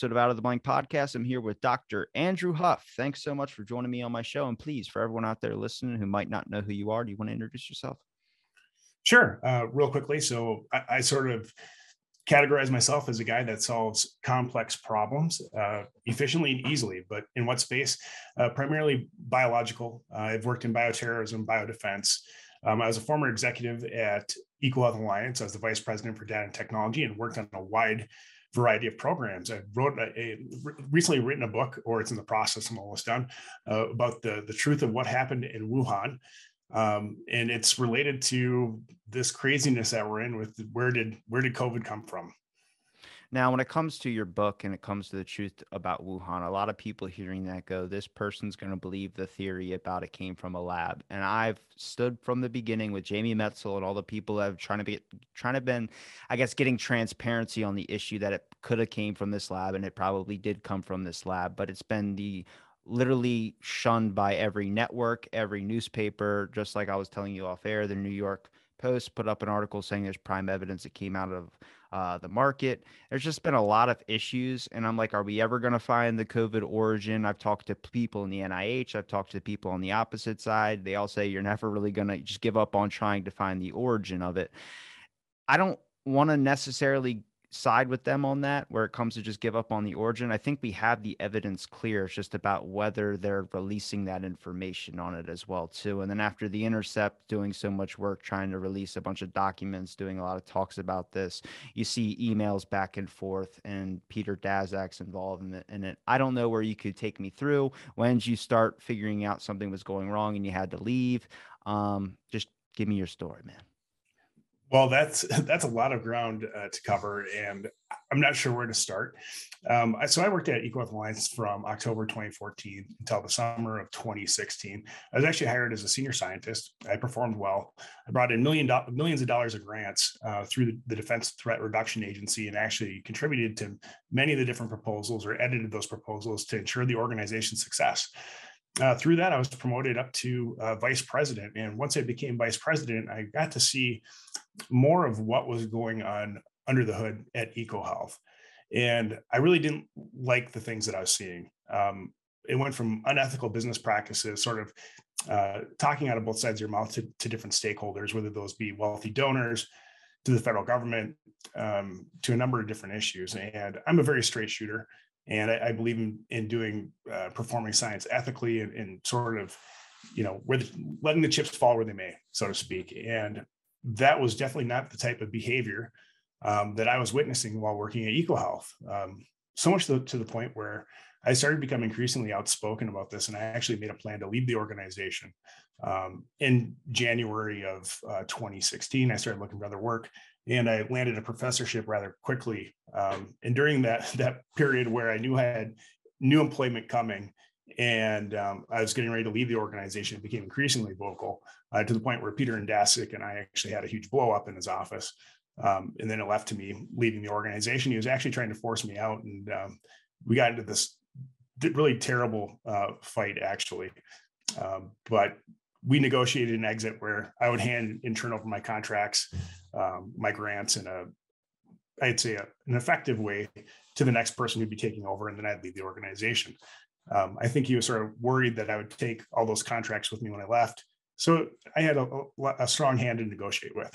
Episode of Out of the Blank podcast. I'm here with Dr. Andrew Huff. Thanks so much for joining me on my show. And please, for everyone out there listening who might not know who you are, do you want to introduce yourself? Sure. Uh, real quickly. So I, I, sort of categorize myself as a guy that solves complex problems uh, efficiently and easily, but in what space? Uh, primarily biological. I've worked in bioterrorism, biodefense. Um, I was a former executive at EcoHealth Alliance. I was the vice president for data and technology and worked on a wide variety of programs. I wrote a, a, recently written a book, or it's in the process. I'm almost done uh, about the the truth of what happened in Wuhan, um, and it's related to this craziness that we're in with where did where did COVID come from? Now, when it comes to your book and it comes to the truth about Wuhan, a lot of people hearing that go, this person's going to believe the theory about it came from a lab. And I've stood from the beginning with Jamie Metzl and all the people that have trying to be trying to been, I guess, getting transparency on the issue that it could have came from this lab and it probably did come from this lab, but it's been the literally shunned by every network, every newspaper, just like I was telling you off air, the New York Post put up an article saying there's prime evidence that came out of uh, the market. There's just been a lot of issues. And I'm like, are we ever going to find the COVID origin? I've talked to people in the NIH, I've talked to people on the opposite side. They all say you're never really going to just give up on trying to find the origin of it. I don't want to necessarily side with them on that where it comes to just give up on the origin. I think we have the evidence clear. It's just about whether they're releasing that information on it as well too. And then after the intercept doing so much work trying to release a bunch of documents, doing a lot of talks about this, you see emails back and forth and Peter Daszak's involved in it. In it. I don't know where you could take me through. When did you start figuring out something was going wrong and you had to leave? Um, just give me your story, man. Well, that's that's a lot of ground uh, to cover, and I'm not sure where to start. Um, so I worked at EcoHealth Alliance from October 2014 until the summer of 2016. I was actually hired as a senior scientist. I performed well. I brought in million do- millions of dollars of grants uh, through the, the, Defense Threat Reduction Agency, and actually contributed to many of the different proposals or edited those proposals to ensure the organization's success uh, through that, I was promoted up to uh, vice president. And once I became vice president, I got to see more of what was going on under the hood at EcoHealth. And I really didn't like the things that I was seeing. Um, it went from unethical business practices, sort of uh, talking out of both sides of your mouth to, to, different stakeholders, whether those be wealthy donors, to the federal government, um, to a number of different issues. And I'm a very straight shooter and I, I believe in in doing uh, performing science ethically and, and, sort of you know where the, letting the chips fall where they may so to speak and that was definitely not the type of behavior um, that i was witnessing while working at ecohealth um, so much to, to, the point where i started becoming increasingly outspoken about this and i actually made a plan to leave the organization um, in january of uh, 2016 i started looking for other work and I landed a professorship rather quickly. Um, and during that that period where I knew I had new employment coming, and um, I was getting ready to leave the organization, it became increasingly vocal uh, to the point where Peter and and I actually had a huge blow up in his office. Um, and then it left to me leaving the organization. He was actually trying to force me out, and um, we got into this really terrible uh, fight, actually. Um, but we negotiated an exit where I would hand in turn over my contracts, um, my grants in a, I'd say a, an effective way to the next person who'd be taking over, and then I'd leave the organization. Um, I think he was sort of worried that I would take all those contracts with me when I left. So I had a, a strong hand to negotiate with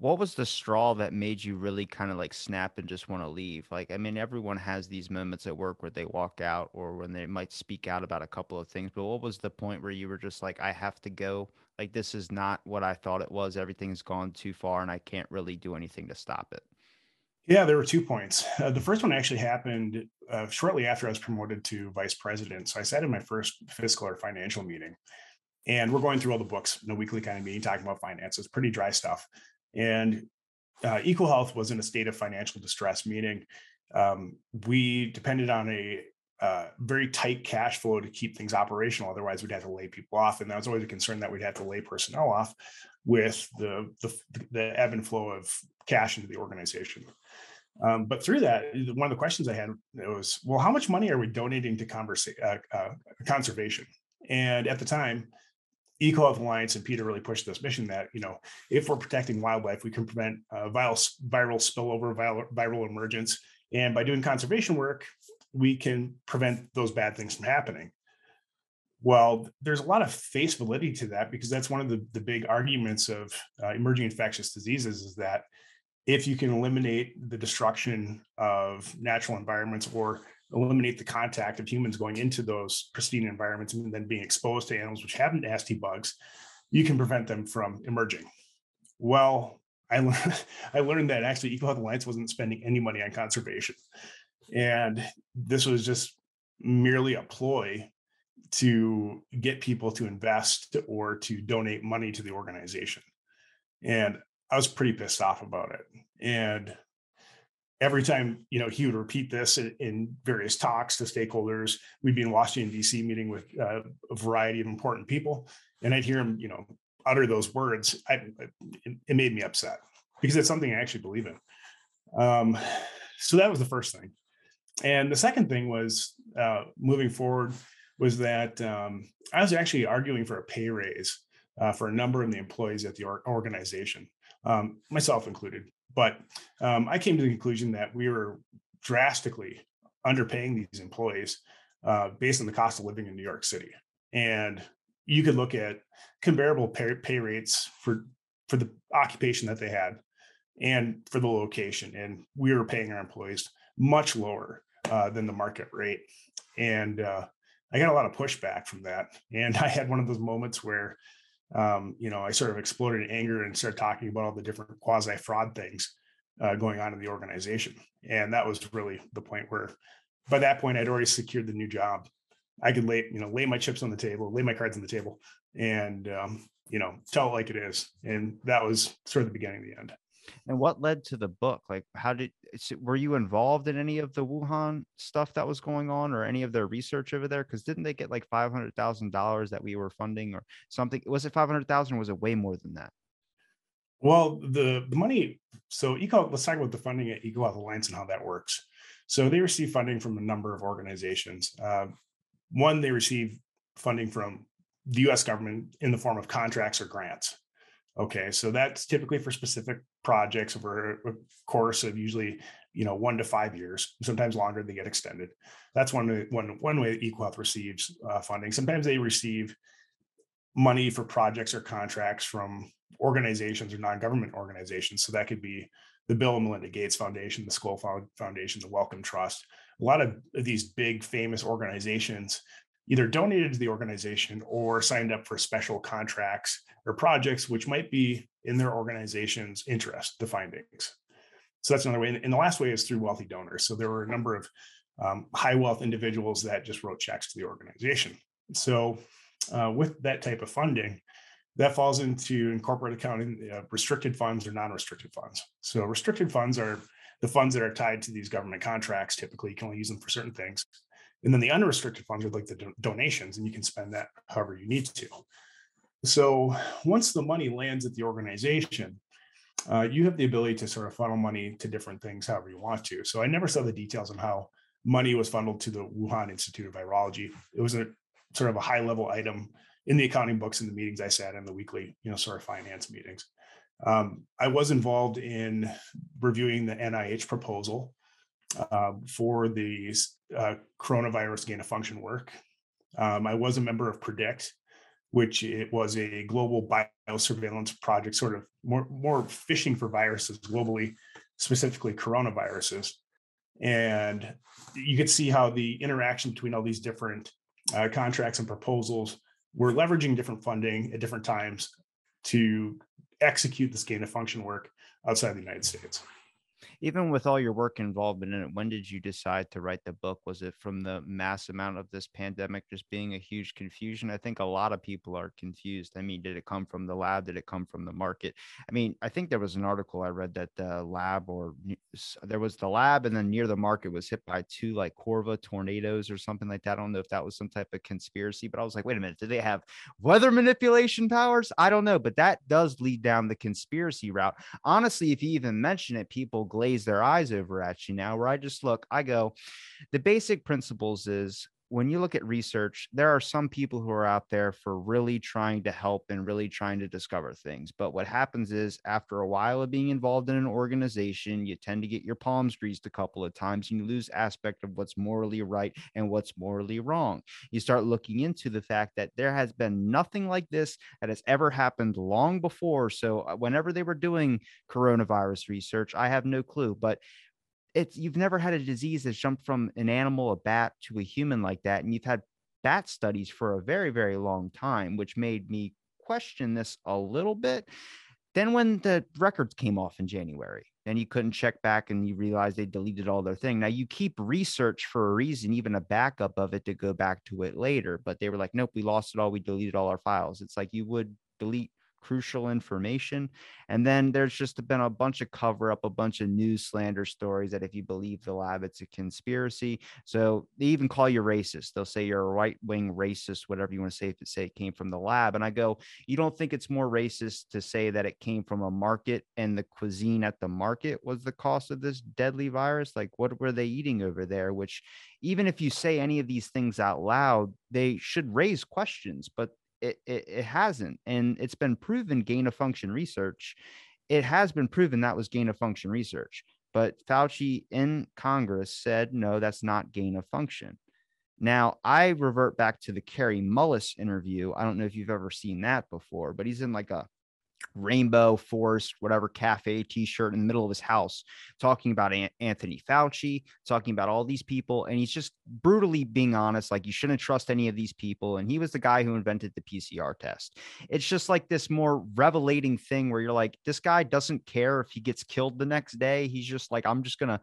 what was the straw that made you really kind of like snap and just want to leave? Like, I mean, everyone has these moments at work where they walk out or when they might speak out about a couple of things. But what was the point where you were just like, I have to go? Like, this is not what I thought it was. Everything's gone too far and I can't really do anything to stop it. Yeah, there were two points. Uh, the first one actually happened uh, shortly after I was promoted to vice president. So I sat in my first fiscal or financial meeting, and we're going through all the books in a weekly kind of meeting, talking about finances, pretty dry stuff. And uh, Health was in a state of financial distress, meaning um, we depended on a uh, very tight cash flow to keep things operational. Otherwise, we'd have to lay people off, and that was always a concern that we'd have to lay personnel off with the the, the ebb and flow of cash into the organization. Um, but through that, one of the questions I had was, well, how much money are we donating to conversa- uh, uh, conservation? And at the time, EcoHealth Alliance and Peter really pushed this mission that you know if we're protecting wildlife, we can prevent uh, viral viral spillover, viral, viral emergence, and by doing conservation work, we can prevent those bad things from happening. Well, there's a lot of face validity to that because that's one of the, the big arguments of uh, emerging infectious diseases is that if you can eliminate the destruction of natural environments or eliminate the contact of humans going into those pristine environments and then being exposed to animals which have nasty bugs, you can prevent them from emerging. Well, I learned, I learned that actually EcoHealth Alliance wasn't spending any money on conservation. And this was just merely a ploy to get people to invest or to donate money to the organization. And I was pretty pissed off about it. And every time, you know, he would repeat this in, in various talks to stakeholders. We'd be in Washington, D.C. meeting with uh, a variety of important people. And I'd hear him, you know, utter those words. I, it, made me upset because it's something I actually believe in. Um, so that was the first thing. And the second thing was uh, moving forward was that um, I was actually arguing for a pay raise uh, for a number of the employees at the organization um, myself included. But um, I came to the conclusion that we were drastically underpaying these employees uh, based on the cost of living in New York City. And you could look at comparable pay, pay rates for for the occupation that they had and for the location. And we were paying our employees much lower uh, than the market rate. And uh, I got a lot of pushback from that. And I had one of those moments where um, you know, I sort of exploded in anger and started talking about all the different quasi fraud things uh, going on in the organization. And that was really the point where, by that point, I'd already secured the new job. I could lay, you know, lay my chips on the table, lay my cards on the table, and um, you know, tell it like it is. And that was sort of the beginning of the end. And what led to the book? Like, how did were you involved in any of the Wuhan stuff that was going on, or any of their research over there? Because didn't they get like five hundred thousand dollars that we were funding, or something? Was it five hundred thousand, or was it way more than that? Well, the the money. So, Eco. Let's talk about the funding at EcoHealth Alliance and how that works. So, they receive funding from a number of organizations. Uh, one, they receive funding from the U.S. government in the form of contracts or grants. Okay, so that's typically for specific projects over a course of usually, you know, one to five years. Sometimes longer, they get extended. That's one way, one, way EcoHealth receives uh, funding. Sometimes they receive money for projects or contracts from organizations or non-government organizations. So that could be the Bill and Melinda Gates Foundation, the Skoll Foundation, the Wellcome Trust. A lot of these big famous organizations either donated to the organization or signed up for special contracts or projects which might be in their organization's interest, the findings. So that's another way. And the last way is through wealthy donors. So there were a number of um, high wealth individuals that just wrote checks to the organization. So uh, with that type of funding, that falls into incorporated accounting, uh, restricted funds or non-restricted funds. So restricted funds are the funds that are tied to these government contracts. Typically, you can only use them for certain things. And then the unrestricted funds are like the do- donations, and you can spend that however you need to. So once the money lands at the organization, uh, you have the ability to sort of funnel money to different things however you want to. So I never saw the details on how money was funneled to the Wuhan Institute of Virology. It was a sort of a high level item in the accounting books and the meetings I sat in the weekly, you know, sort of finance meetings. Um, I was involved in reviewing the NIH proposal uh, for the uh, coronavirus gain of function work. Um, I was a member of PREDICT, which it was a global biosurveillance project, sort of more, more fishing for viruses globally, specifically coronaviruses. And you could see how the interaction between all these different uh, contracts and proposals were leveraging different funding at different times to execute this gain of function work outside the United States. Even with all your work involvement in it, when did you decide to write the book? Was it from the mass amount of this pandemic just being a huge confusion? I think a lot of people are confused. I mean, did it come from the lab? Did it come from the market? I mean, I think there was an article I read that the lab or there was the lab and then near the market was hit by two like Corva tornadoes or something like that. I don't know if that was some type of conspiracy, but I was like, wait a minute, did they have weather manipulation powers? I don't know, but that does lead down the conspiracy route. Honestly, if you even mention it, people glaze their eyes over at you now. Where I just look, I go, the basic principles is when you look at research, there are some people who are out there for really trying to help and really trying to discover things. But what happens is, after a while of being involved in an organization, you tend to get your palms greased a couple of times and you lose aspect of what's morally right and what's morally wrong. You start looking into the fact that there has been nothing like this that has ever happened long before. So, uh, whenever they were doing coronavirus research, I have no clue. But it's you've never had a disease that's jumped from an animal, a bat, to a human like that, and you've had bat studies for a very, very long time, which made me question this a little bit. Then when the records came off in January, then you couldn't check back and you realized they deleted all their thing. Now you keep research for a reason, even a backup of it to go back to it later. But they were like, nope, we lost it all. We deleted all our files. It's like you would delete crucial information. And then there's just been a bunch of cover up, a bunch of news slander stories that if you believe the lab, it's a conspiracy. So they even call you racist. They'll say you're a right wing racist, whatever you want to say, if it say it came from the lab. And I go, you don't think it's more racist to say that it came from a market and the cuisine at the market was the cost of this deadly virus? Like, what were they eating over there? Which, even if you say any of these things out loud, they should raise questions, but it, it, it hasn't. And it's been proven gain of function research. It has been proven that was gain of function research. But Fauci in Congress said, no, that's not gain of function. Now, I revert back to the Kary Mullis interview. I don't know if you've ever seen that before, but he's in like a rainbow forest whatever cafe t-shirt in the middle of his house talking about anthony fauci talking about all these people and he's just brutally being honest like you shouldn't trust any of these people and he was the guy who invented the pcr test. It's just like this more revelating thing where you're like this guy doesn't care if he gets killed the next day. He's just like i'm just gonna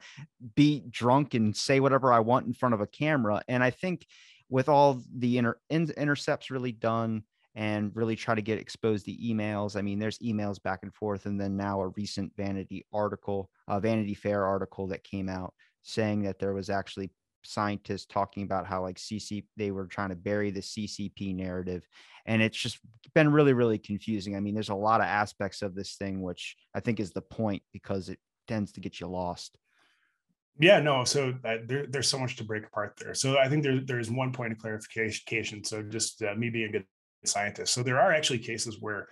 be drunk and say whatever i want in front of a camera and i think with all the inter- intercepts really done and really try to get exposed the emails. I mean, there's emails back and forth, and then now a recent Vanity article, a Vanity Fair article that came out saying that there was actually scientists talking about how like CC they were trying to bury the CCP narrative, and it's just been really really confusing. I mean, there's a lot of aspects of this thing which I think is the point because it tends to get you lost. Yeah, no. So uh, there, there's so much to break apart there. So I think there, there's one point of clarification. So just uh, me being a good scientists. So there are actually cases where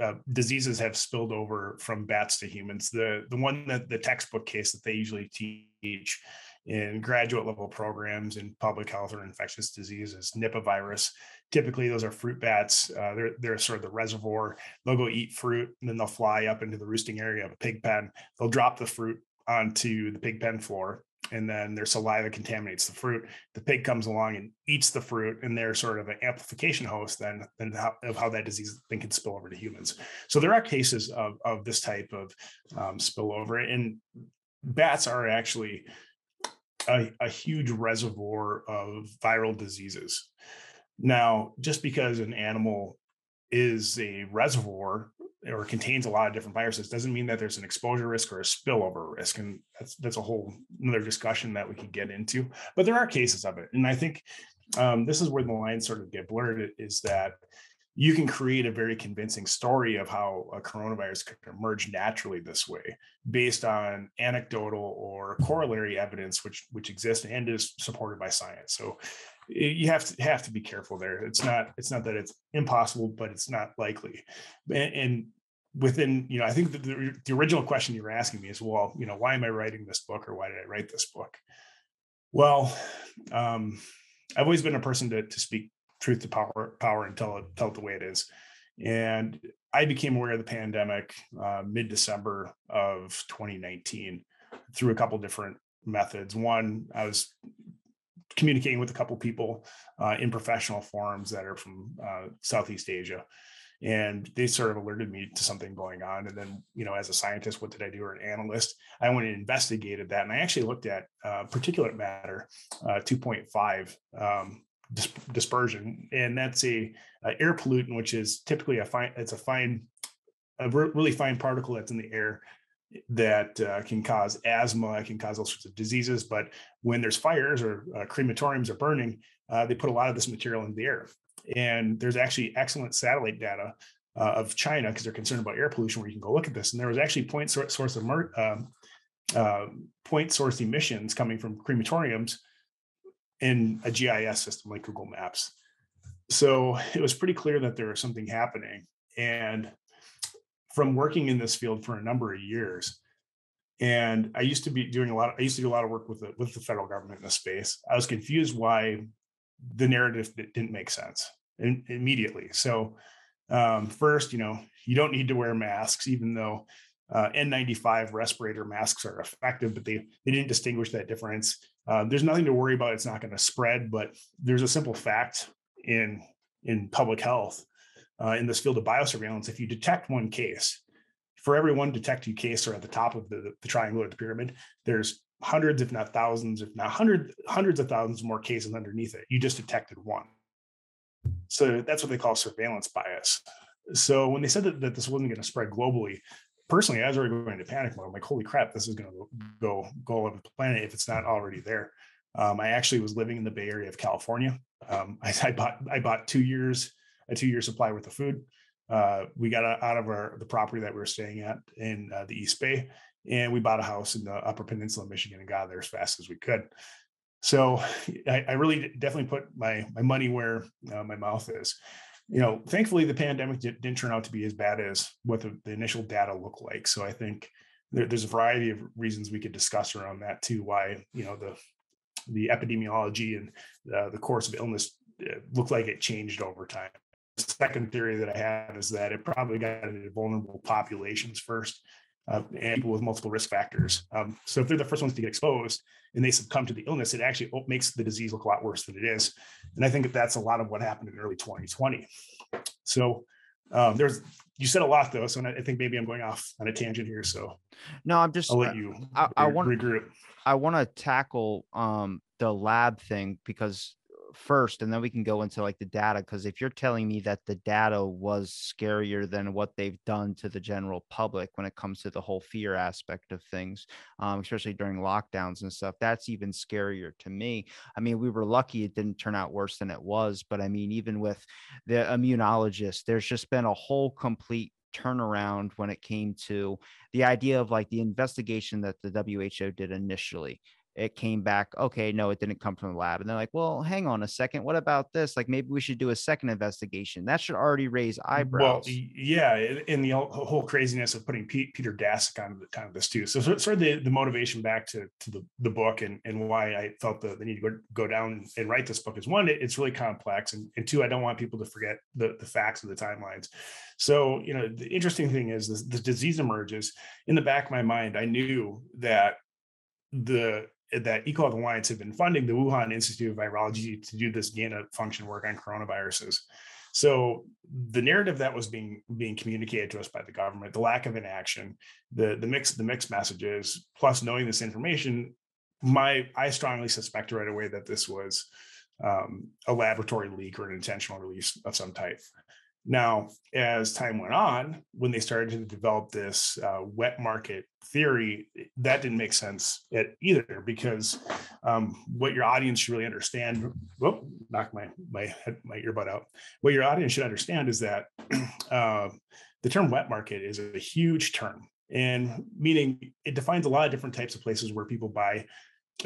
uh, diseases have spilled over from bats to humans. The the one that the textbook case that they usually teach in graduate level programs in public health or infectious diseases, Nipah virus. Typically, those are fruit bats. Uh, they're they're sort of the reservoir. They'll go eat fruit and then they'll fly up into the roosting area of a pig pen. They'll drop the fruit onto the pig pen floor and then their saliva contaminates the fruit. The pig comes along and eats the fruit, and they're sort of an amplification host then, then how, of how that disease then can spill over to humans. So there are cases of, of this type of um, spillover, and bats are actually a, a huge reservoir of viral diseases. Now, just because an animal is a reservoir or contains a lot of different viruses doesn't mean that there's an exposure risk or a spillover risk and that's that's a whole another discussion that we could get into. But there are cases of it and i think um, this is where the lines sort of get blurred is that you can create a very convincing story of how a coronavirus could emerge naturally this way based on anecdotal or corollary evidence which which exists and is supported by science. So you have to have to be careful there. It's not it's not that it's impossible, but it's not likely. And, and within you know, I think the, the original question you were asking me is, well, you know, why am I writing this book or why did I write this book? Well, um, I've always been a person to to speak truth to power power and tell it tell it the way it is. And I became aware of the pandemic uh, mid December of 2019 through a couple different methods. One, I was communicating with a couple people uh, in professional forums that are from uh, Southeast Asia. and they sort of alerted me to something going on. And then, you know, as a scientist, what did I do or an analyst? I went and investigated that, and I actually looked at uh, particulate matter, uh, 2.5 um, dis- dispersion, and that's a, a, air pollutant, which is typically a fine. It's a fine, a really fine particle that's in the air that uh, can cause asthma, it can cause all sorts of diseases. But when there's fires or uh, crematoriums are burning, uh, they put a lot of this material in the air. And there's actually excellent satellite data uh, of China because they're concerned about air pollution, where you can go look at this. And there was actually point source, source of um, uh, point source emissions coming from crematoriums in a GIS system like Google Maps. So it was pretty clear that there was something happening. And from working in this field for a number of years, and I used to be doing a lot. Of, I used to do a lot of work with the with the federal government in this space. I was confused why the narrative didn't make sense immediately. So um, first, you know, you don't need to wear masks, even though uh, N95 respirator masks are effective, but they they didn't distinguish that difference. Uh, there's nothing to worry about; it's not going to spread. But there's a simple fact in in public health uh, in this field of biosurveillance. If you detect one case, for every one detected case or at the top of the, the triangle or the pyramid, there's hundreds, if not thousands, if not hundred, hundreds of thousands more cases underneath it. You just detected one. So that's what they call surveillance bias. So when they said that, that this wasn't going to spread globally, personally, I was already going to panic mode. I'm like, holy crap, this is going to go go all over the planet if it's not already there. Um, I actually was living in the Bay Area of California. Um, I, I, bought I bought two years a two year supply worth of food. Uh, we got out of our the property that we were staying at in uh, the East Bay, and we bought a house in the Upper Peninsula of Michigan and got there as fast as we could. So I, I really definitely put my my money where uh, my mouth is. You know, thankfully the pandemic did, not turn out to be as bad as what the, the initial data looked like. So I think there, there's a variety of reasons we could discuss around that too. Why you know the the epidemiology and uh, the course of illness uh, looked like it changed over time. Second theory that I have is that it probably got into vulnerable populations first uh, and people with multiple risk factors. Um, so if they're the first ones to get exposed and they succumb to the illness, it actually makes the disease look a lot worse than it is. And I think that that's a lot of what happened in early 2020. So um, there's you said a lot though, so I think maybe I'm going off on a tangent here. So no, I'm just I'll let you. I, I want regroup. I want to tackle um, the lab thing because first and then we can go into like the data because if you're telling me that the data was scarier than what they've done to the general public when it comes to the whole fear aspect of things um, especially during lockdowns and stuff that's even scarier to me. I mean we were lucky it didn't turn out worse than it was but i mean even with the immunologist there's just been a whole complete turnaround when it came to the idea of like the investigation that the WHO did initially it came back okay no it didn't come from the lab. And they're like well hang on a second what about this? Like maybe we should do a second investigation. That should already raise eyebrows. well yeah in the whole craziness of putting peter daszak on the time of this too. So sort of the, the motivation back to, to the, the book and, and why i felt the, the need to go, go down and write this book is one it's really complex and, and two i don't want people to forget the, the facts of the timelines. So you know the interesting thing is this, the disease emerges. In the back of my mind i knew that the that EcoHealth Alliance had been funding the Wuhan Institute of Virology to do this gain of function work on coronaviruses. So the narrative that was being being communicated to us by the government, the lack of inaction, the the mix the mixed messages, plus knowing this information, my I strongly suspect right away that this was um, a laboratory leak or an intentional release of some type. Now, as time went on, when they started to develop this uh, wet market theory, that didn't make sense at either because um, what your audience should really understand. Whoop, knock my my head, my earbud out. What your audience should understand is that uh, the term wet market is a huge term, and meaning it defines a lot of different types of places where people buy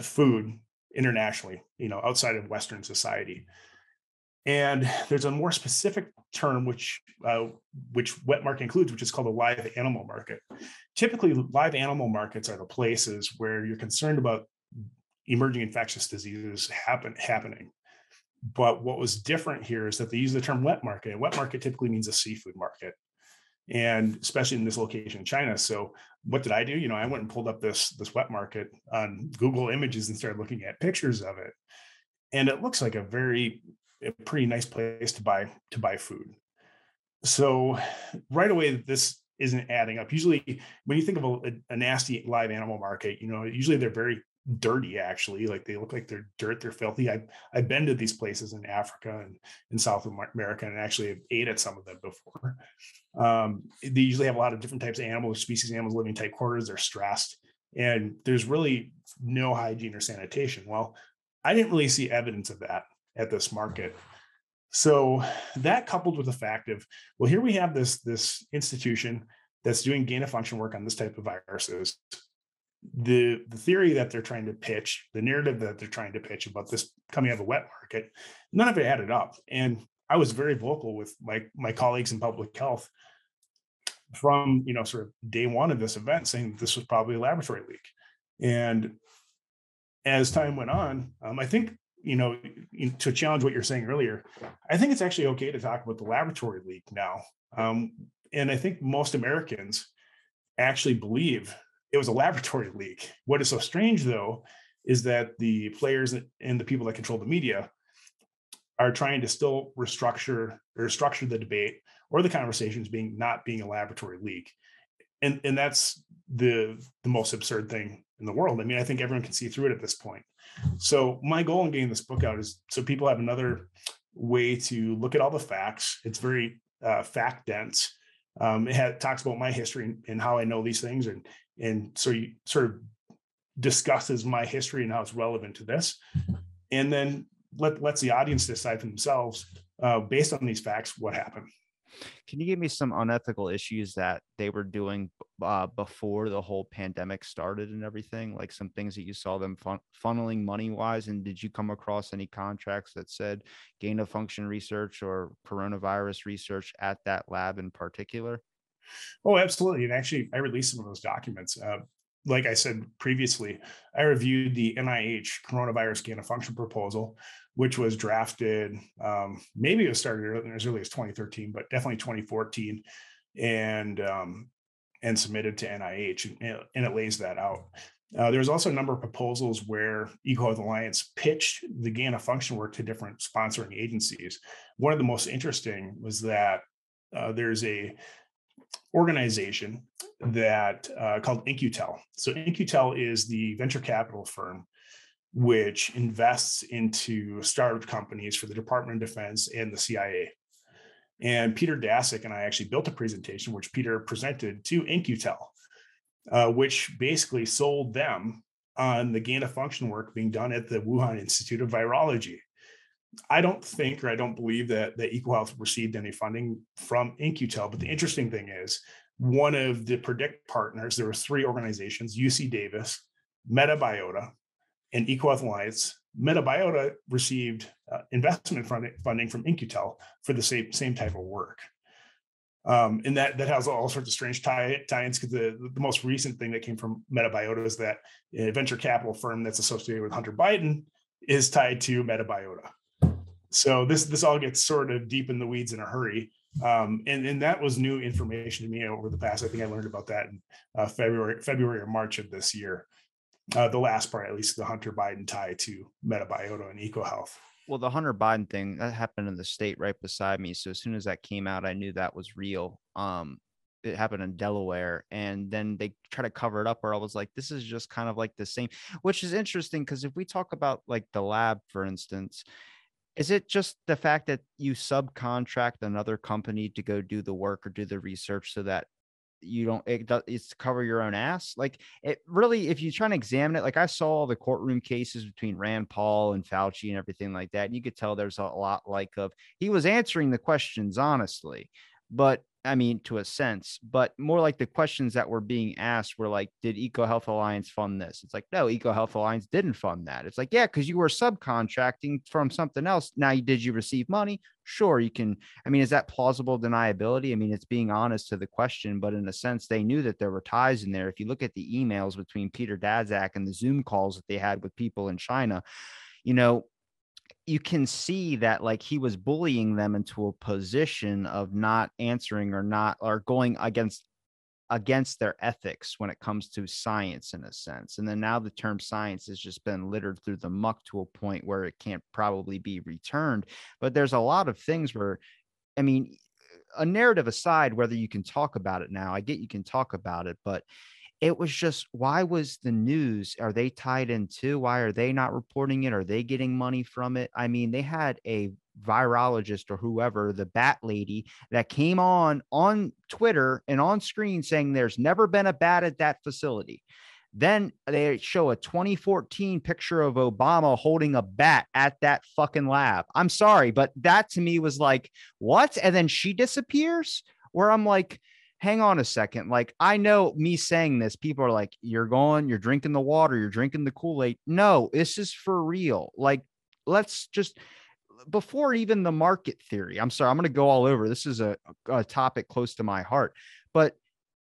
food internationally, you know, outside of Western society. And there's a more specific term which uh, which wet market includes, which is called a live animal market. Typically, live animal markets are the places where you're concerned about emerging infectious diseases happen happening. But what was different here is that they use the term wet market. Wet market typically means a seafood market, and especially in this location in China. So what did I do? You know, I went and pulled up this this wet market on Google Images and started looking at pictures of it, and it looks like a very a pretty nice place to buy to buy food. so right away, this isn't adding up. Usually, when you think of a, a, nasty live animal market, you know, usually they're very dirty. Actually, like they look like they're dirt. They're filthy. I I've been to these places in Africa and in South America, and actually have ate at some of them before. Um, they usually have a lot of different types of animals, species animals living tight quarters. They're stressed, and there's really no hygiene or sanitation. Well, I didn't really see evidence of that at this market. So that coupled with the fact of, well, here we have this, this institution that's doing gain of function work on this type of viruses. The, the theory that they're trying to pitch, the narrative that they're trying to pitch about this coming out of a wet market, none of it added up. And I was very vocal with my, my colleagues in public health from, you know, sort of day one of this event saying this was probably a laboratory leak. And as time went on, um, I think you know, to challenge what you're saying earlier, I think it's actually okay to talk about the laboratory leak now. Um, and I think most Americans actually believe it was a laboratory leak. What is so strange, though, is that the players and the people that control the media are trying to still restructure or structure the debate or the conversations being not being a laboratory leak. And, and that's the the most absurd thing in the world. I mean, I think everyone can see through it at this point. So my goal in getting this book out is so people have another way to look at all the facts. It's very uh, fact dense. Um, it had, talks about my history and, and, how I know these things, and and so you sort of discusses my history and how it's relevant to this, and then let lets the audience decide for themselves uh, based on these facts what happened. Can you give me some unethical issues that they were doing uh, before the whole pandemic started and everything? Like some things that you saw them fun- funneling money wise? And did you come across any contracts that said gain of function research or coronavirus research at that lab in particular? Oh, absolutely. And actually, I released some of those documents. Uh, like I said previously, I reviewed the NIH coronavirus gain of function proposal, which was drafted. Um, maybe it was started as early as 2013, but definitely 2014, and um, and submitted to NIH, and, it lays that out. Uh, there was also a number of proposals where EcoHealth Alliance pitched the gain of function work to different sponsoring agencies. One of the most interesting was that uh, there's a organization that uh, called In-Q-Tel. So In-Q-Tel is the venture capital firm which invests into startup companies for the Department of Defense and the CIA. And Peter Daszak and I actually built a presentation which Peter presented to In-Q-Tel, uh, which basically sold them on the gain of function work being done at the Wuhan Institute of Virology. I don't think or I don't believe that, that EcoHealth received any funding from In-Q-Tel, but the interesting thing is one of the predict partners, there were three organizations, UC Davis, Metabiota, and EcoHealth Alliance, Metabiota received uh, investment funding from In-Q-Tel for the same, same type of work. Um, and that that has all sorts of strange tie, tie-ins because the, the most recent thing that came from Metabiota is that a venture capital firm that's associated with Hunter Biden is tied to Metabiota. So this this all gets sort of deep in the weeds in a hurry. Um, and, and that was new information to me over the past. I think I learned about that in uh, February, February or March of this year uh, the last part, at least the Hunter Biden tie to Metabiota and EcoHealth. Well, the Hunter Biden thing that happened in the state right beside me. So as soon as that came out, I knew that was real. Um, it happened in Delaware, and then they try to cover it up. Where I was like, this is just kind of like the same, which is interesting because if we talk about like the lab, for instance, is it just the fact that you subcontract another company to go do the work or do the research so that you don't it does it's cover your own ass like it really if you try to examine it like i saw the courtroom cases between rand paul and fauci and everything like that and you could tell there's a lot like of he was answering the questions honestly but I mean, to a sense, but more like the questions that were being asked were like, did EcoHealth Alliance fund this? It's like, no, EcoHealth Alliance didn't fund that. It's like, yeah, because you were subcontracting from something else. Now, did you receive money? Sure, you can. I mean, is that plausible deniability? I mean, it's being honest to the question, but in a sense, they knew that there were ties in there. If you look at the emails between Peter Daszak and the Zoom calls that they had with people in China, you know, you can see that like he was bullying them into a position of not answering or not or going against against their ethics when it comes to science in a sense and then now the term science has just been littered through the muck to a point where it can't probably be returned but there's a lot of things where i mean a narrative aside, whether you can talk about it now, I get you can talk about it, but it was just why was the news are they tied into why are they not reporting it? Are they getting money from it? I mean they had a virologist or whoever the bat lady that came on on twitter and on screen saying there's never been a bat at that facility. Then they show a 2014 picture of Obama holding a bat at that fucking lab. I'm sorry, but that to me was like, what? And then she disappears, where I'm like, hang on a second. Like, I know me saying this, people are like, you're going, you're drinking the water, you're drinking the Kool Aid. No, this is for real. Like, let's just, before even the market theory, I'm sorry, I'm going to go all over. This is a, a topic close to my heart, but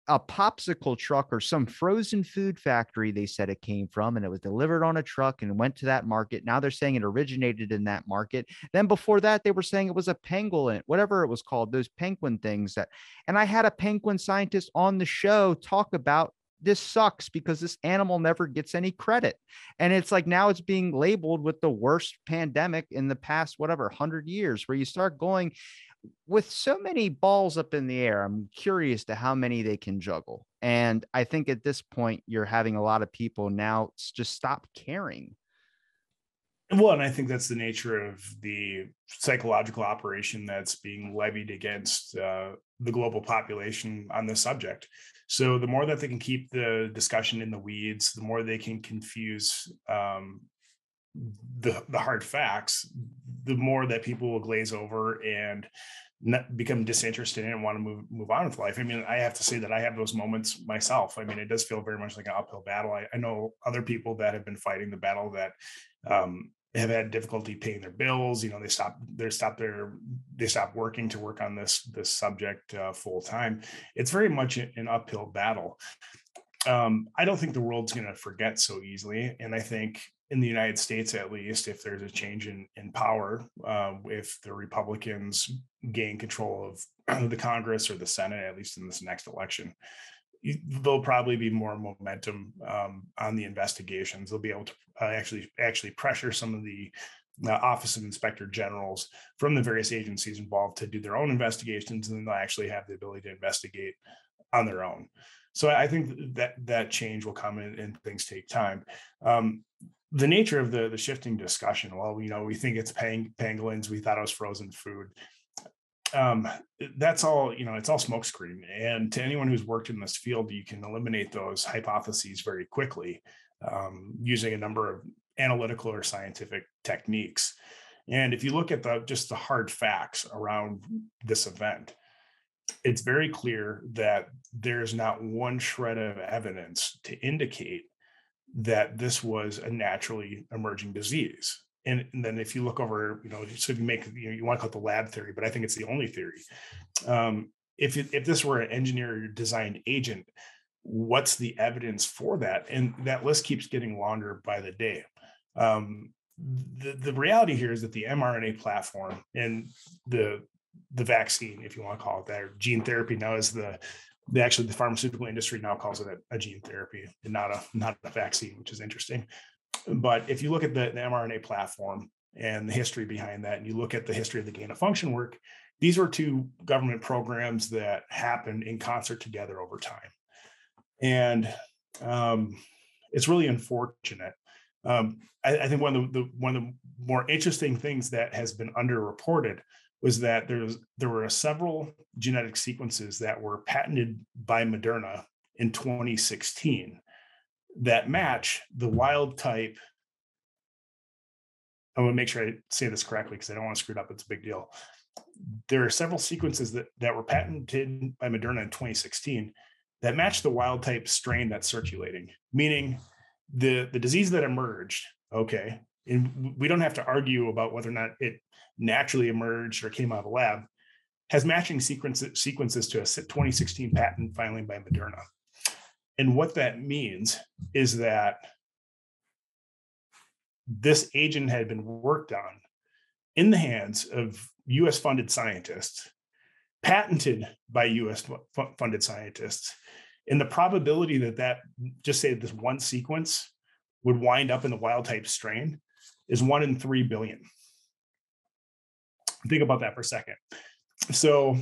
a popsicle truck or some frozen food factory they said it came from and it was delivered on a truck and went to that market. Now they're saying it originated in that market. Then before that they were saying it was a penguin whatever it was called those penguin things that and i had a penguin scientist on the show talk about this sucks because this animal never gets any credit. And it's like now it's being labeled with the worst pandemic in the past whatever 100 years where you start going with so many balls up in the air, I'm curious to how many they can juggle. And I think at this point, you're having a lot of people now just stop caring. Well, and I think that's the nature of the psychological operation that's being levied against uh, the global population on this subject. So, the more that they can keep the discussion in the weeds, the more they can confuse um, the the hard facts, the more that people will glaze over and become disinterested and want to move move on with life. I mean, I have to say that I have those moments myself. I mean, it does feel very much like an uphill battle. I, I know other people that have been fighting the battle that um, have had difficulty paying their bills. You know, they stop they stop their they stop working to work on this this subject uh, full time. It's very much an uphill battle. Um, I don't think the world's going to forget so easily, and I think in the United States, at least, if there's a change in in power, uh, if the Republicans gain control of the Congress or the Senate, at least in this next election, there'll probably be more momentum um, on the investigations. They'll be able to uh, actually actually pressure some of the uh, Office of Inspector Generals from the various agencies involved to do their own investigations, and then they'll actually have the ability to investigate on their own. So I think that that change will come and, and things take time. Um, the nature of the the shifting discussion well you know we think it's pang, pangolins we thought it was frozen food um, that's all you know it's all smokescreen and to anyone who's worked in this field you can eliminate those hypotheses very quickly um, using a number of analytical or scientific techniques and if you look at the just the hard facts around this event it's very clear that there's not one shred of evidence to indicate that this was a naturally emerging disease. And, and, then if you look over, you know, so if you make, you know, you want to call it the lab theory, but I think it's the only theory. Um, if it, if this were an engineer designed agent, what's the evidence for that? And that list keeps getting longer by the day. Um, the, the reality here is that the mRNA platform and the the vaccine, if you want to call it that, or gene therapy now is the the actually the pharmaceutical industry now calls it a, a, gene therapy and not a not a vaccine, which is interesting. But if you look at the, the mRNA platform and the history behind that, and you look at the history of the gain of function work, these were two government programs that happened in concert together over time, and um, it's really unfortunate. Um, I, I, think one of the, the one of the more interesting things that has been underreported was that there's there were several genetic sequences that were patented by Moderna in 2016 that match the wild type. I want to make sure I say this correctly because I don't want to screw it up. It's a big deal. There are several sequences that, that were patented by Moderna in 2016 that match the wild type strain that's circulating, meaning the, the disease that emerged, okay, and we don't have to argue about whether or not it naturally emerged or came out of the lab, has matching sequences, sequences to a 2016 patent filing by Moderna. And what that means is that this agent had been worked on in the hands of US funded scientists, patented by US funded scientists. And the probability that that, just say this one sequence would wind up in the wild type strain is one in three billion. Think about that for a second. So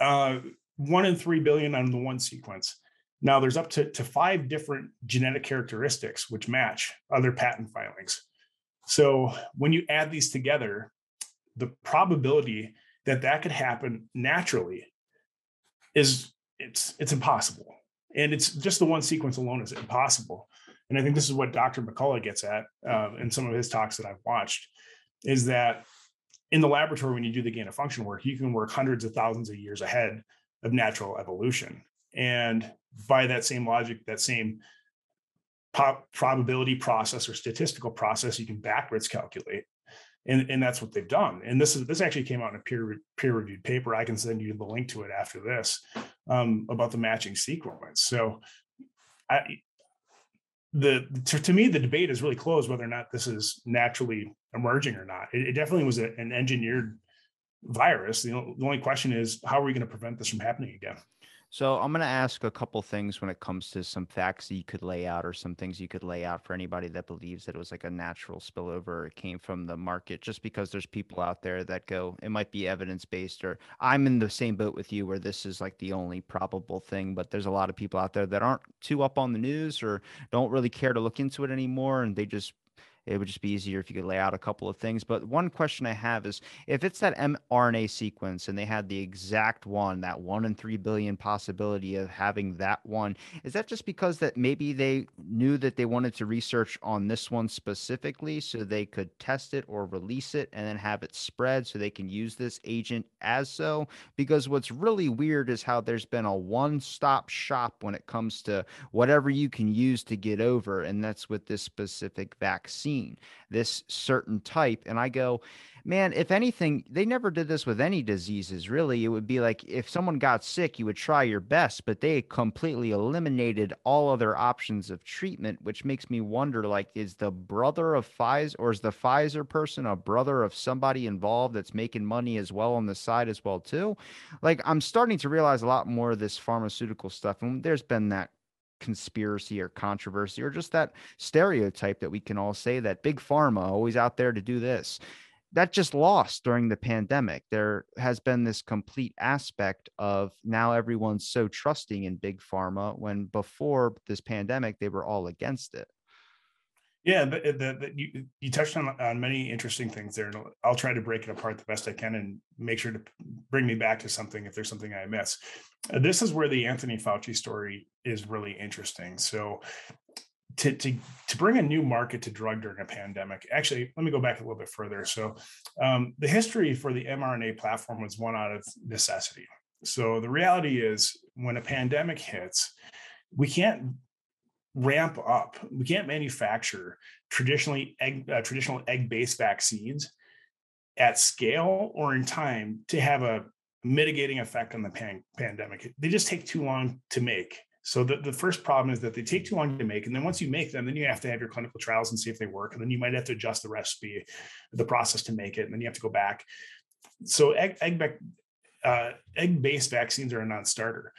uh, one in three billion on the one sequence. Now there's up to, to five different genetic characteristics which match other patent filings. So when you add these together, the probability that that could happen naturally is it's it's impossible. And it's just the one sequence alone is impossible. And I think this is what Dr. McCullough gets at uh, in some of his talks that I've watched, is that in the laboratory when you do the gain of function work, you can work hundreds of thousands of years ahead of natural evolution. And by that same logic, that same probability process or statistical process, you can backwards calculate. And, and that's what they've done. And this is this actually came out in a peer peer reviewed paper. I can send you the link to it after this um, about the matching sequence. So, I, the to, to, me the debate is really closed whether or not this is naturally emerging or not. It, it definitely was a, an engineered virus. The, the only question is how are we going to prevent this from happening again? So I'm going to ask a couple things when it comes to some facts that you could lay out or some things you could lay out for anybody that believes that it was like a natural spillover it came from the market just because there's people out there that go it might be evidence based or I'm in the same boat with you where this is like the only probable thing but there's a lot of people out there that aren't too up on the news or don't really care to look into it anymore and they just it would just be easier if you could lay out a couple of things. But one question I have is if it's that mRNA sequence and they had the exact one, that one in three billion possibility of having that one, is that just because that maybe they knew that they wanted to research on this one specifically so they could test it or release it and then have it spread so they can use this agent as so? Because what's really weird is how there's been a one stop shop when it comes to whatever you can use to get over, and that's with this specific vaccine this certain type. And I go, man, if anything, they never did this with any diseases, really. It would be like if someone got sick, you would try your best, but they completely eliminated all other options of treatment, which makes me wonder like, is the brother of Pfizer or is the Pfizer person a brother of somebody involved that's making money as well on the side as well, too? Like, I'm starting to realize a lot more of this pharmaceutical stuff. And there's been that conspiracy or controversy or just that stereotype that we can all say that big pharma always out there to do this. That just lost during the pandemic. There has been this complete aspect of now everyone's so trusting in big pharma when before this pandemic they were all against it yeah, the, the, the, you, you touched on, on many interesting things there, and I'll try to break it apart the best I can and make sure to bring me back to something if there's something I miss. Uh, this is where the Anthony Fauci story is really interesting. So, to, to, to bring a new market to drug during a pandemic, actually, let me go back a little bit further. So, um, the history for the mRNA platform was one out of necessity. So, the reality is when a pandemic hits, we can't ramp up. We can't manufacture traditionally egg, uh, traditional egg-based vaccines at scale or in time to have a mitigating effect on the pan- pandemic. They just take too long to make. So the, the first problem is that they take too long to make. And then once you make them, then you have to have your clinical trials and see if they work. And then you might have to adjust the recipe, the process to make it. And then you have to go back. So egg, egg, uh, egg-based vaccines are a non-starter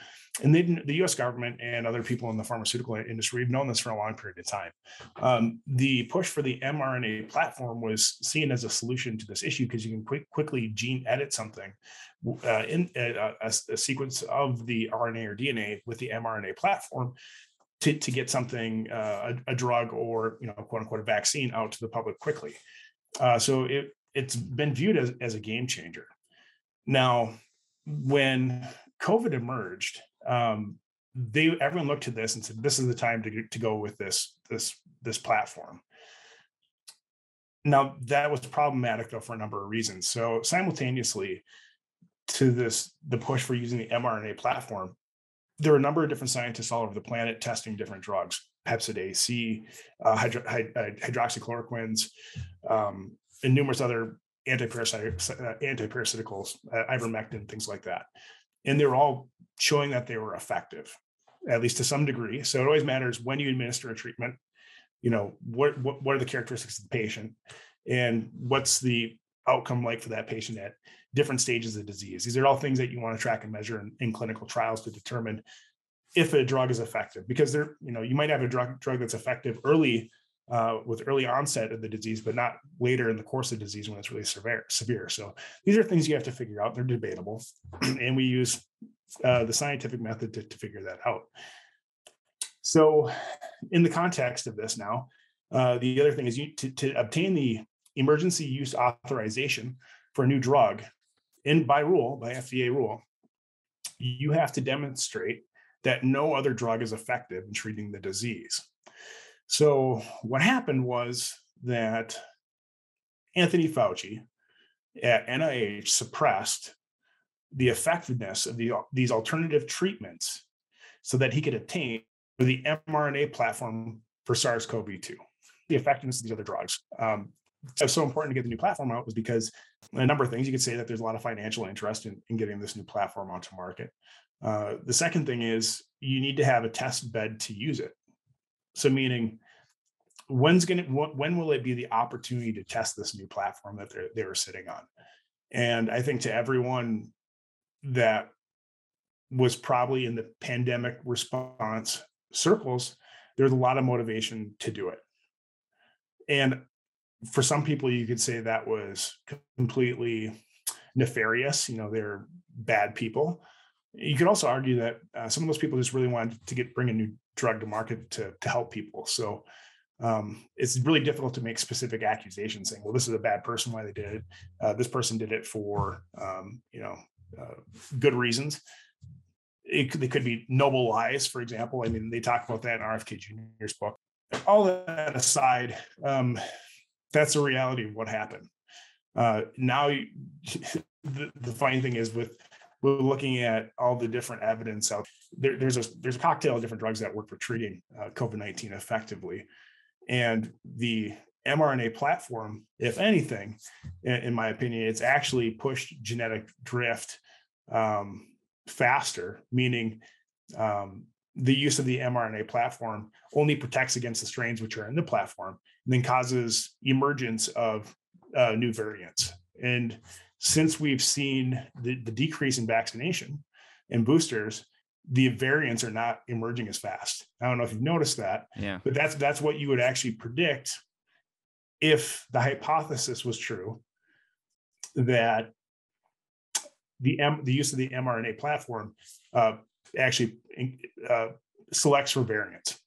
and the U.S. government and other people in the pharmaceutical industry have known this for a long period of time. Um, the push for the mRNA platform was seen as a solution to this issue because you can quick, quickly gene edit something uh, in a, a, a, sequence of the RNA or DNA with the mRNA platform to, to get something, uh, a, a, drug or you know quote unquote a vaccine out to the public quickly. Uh, so it it's been viewed as, as a game changer. Now, when COVID emerged, um, they everyone looked to this and said, "This is the time to to go with this this this platform." Now that was problematic though for a number of reasons. So simultaneously to this the push for using the mRNA platform, there are a number of different scientists all over the planet testing different drugs, Pepcid AC, uh, hydro, hyd- hydroxychloroquines, um, and numerous other antiparasitic, uh, antiparasiticals, uh, ivermectin, things like that. And they're all showing that they were effective, at least to some degree. So it always matters when you administer a treatment, you know, what, what, what are the characteristics of the patient and what's the outcome like for that patient at different stages of disease. These are all things that you want to track and measure in, in clinical trials to determine if a drug is effective because there, you know, you might have a drug drug that's effective early uh, with early onset of the disease, but not later in the course of disease when it's really severe. Severe. So these are things you have to figure out. They're debatable, and we use uh, the scientific method to, to figure that out. So, in the context of this now, uh, the other thing is you to, to obtain the emergency use authorization for a new drug in by rule by FDA rule, you have to demonstrate that no other drug is effective in treating the disease. So what happened was that Anthony Fauci at NIH suppressed the effectiveness of the, these alternative treatments so that he could obtain the mRNA platform for SARS-CoV-2, the effectiveness of these other drugs. Um, so so important to get the new platform out was because a number of things you could say that there's a lot of financial interest in, in getting this new platform onto market. Uh, the second thing is you need to have a test bed to use it. So meaning when's going to when will it be the opportunity to test this new platform that they're they were sitting on? And I think to everyone that was probably in the pandemic response circles, there's a lot of motivation to do it. And for some people, you could say that was completely nefarious. You know, they're bad people. You could also argue that uh, some of those people just really wanted to get bring a new drug to market to to help people. So um, it's really difficult to make specific accusations saying, "Well, this is a bad person. Why they did it? Uh, this person did it for um, you know uh, good reasons." It could, could be noble lies, for example. I mean, they talk about that in RFK Jr.'s book. All that aside, um, that's the reality of what happened. Uh, now, the, the funny thing is with we're looking at all the different evidence out there, there's a there's a cocktail of different drugs that work for treating uh, COVID-19 effectively, and the mRNA platform, if anything, in, in my opinion, it's actually pushed genetic drift um, faster, meaning um, the use of the mRNA platform only protects against the strains which are in the platform and then causes emergence of uh, new variants. And since we've seen the, the decrease in vaccination and boosters, the variants are not emerging as fast. I don't know if you've noticed that, yeah. but that's that's what you would actually predict if the hypothesis was true that the M, the use of the mRNA platform uh, actually uh, selects for variants.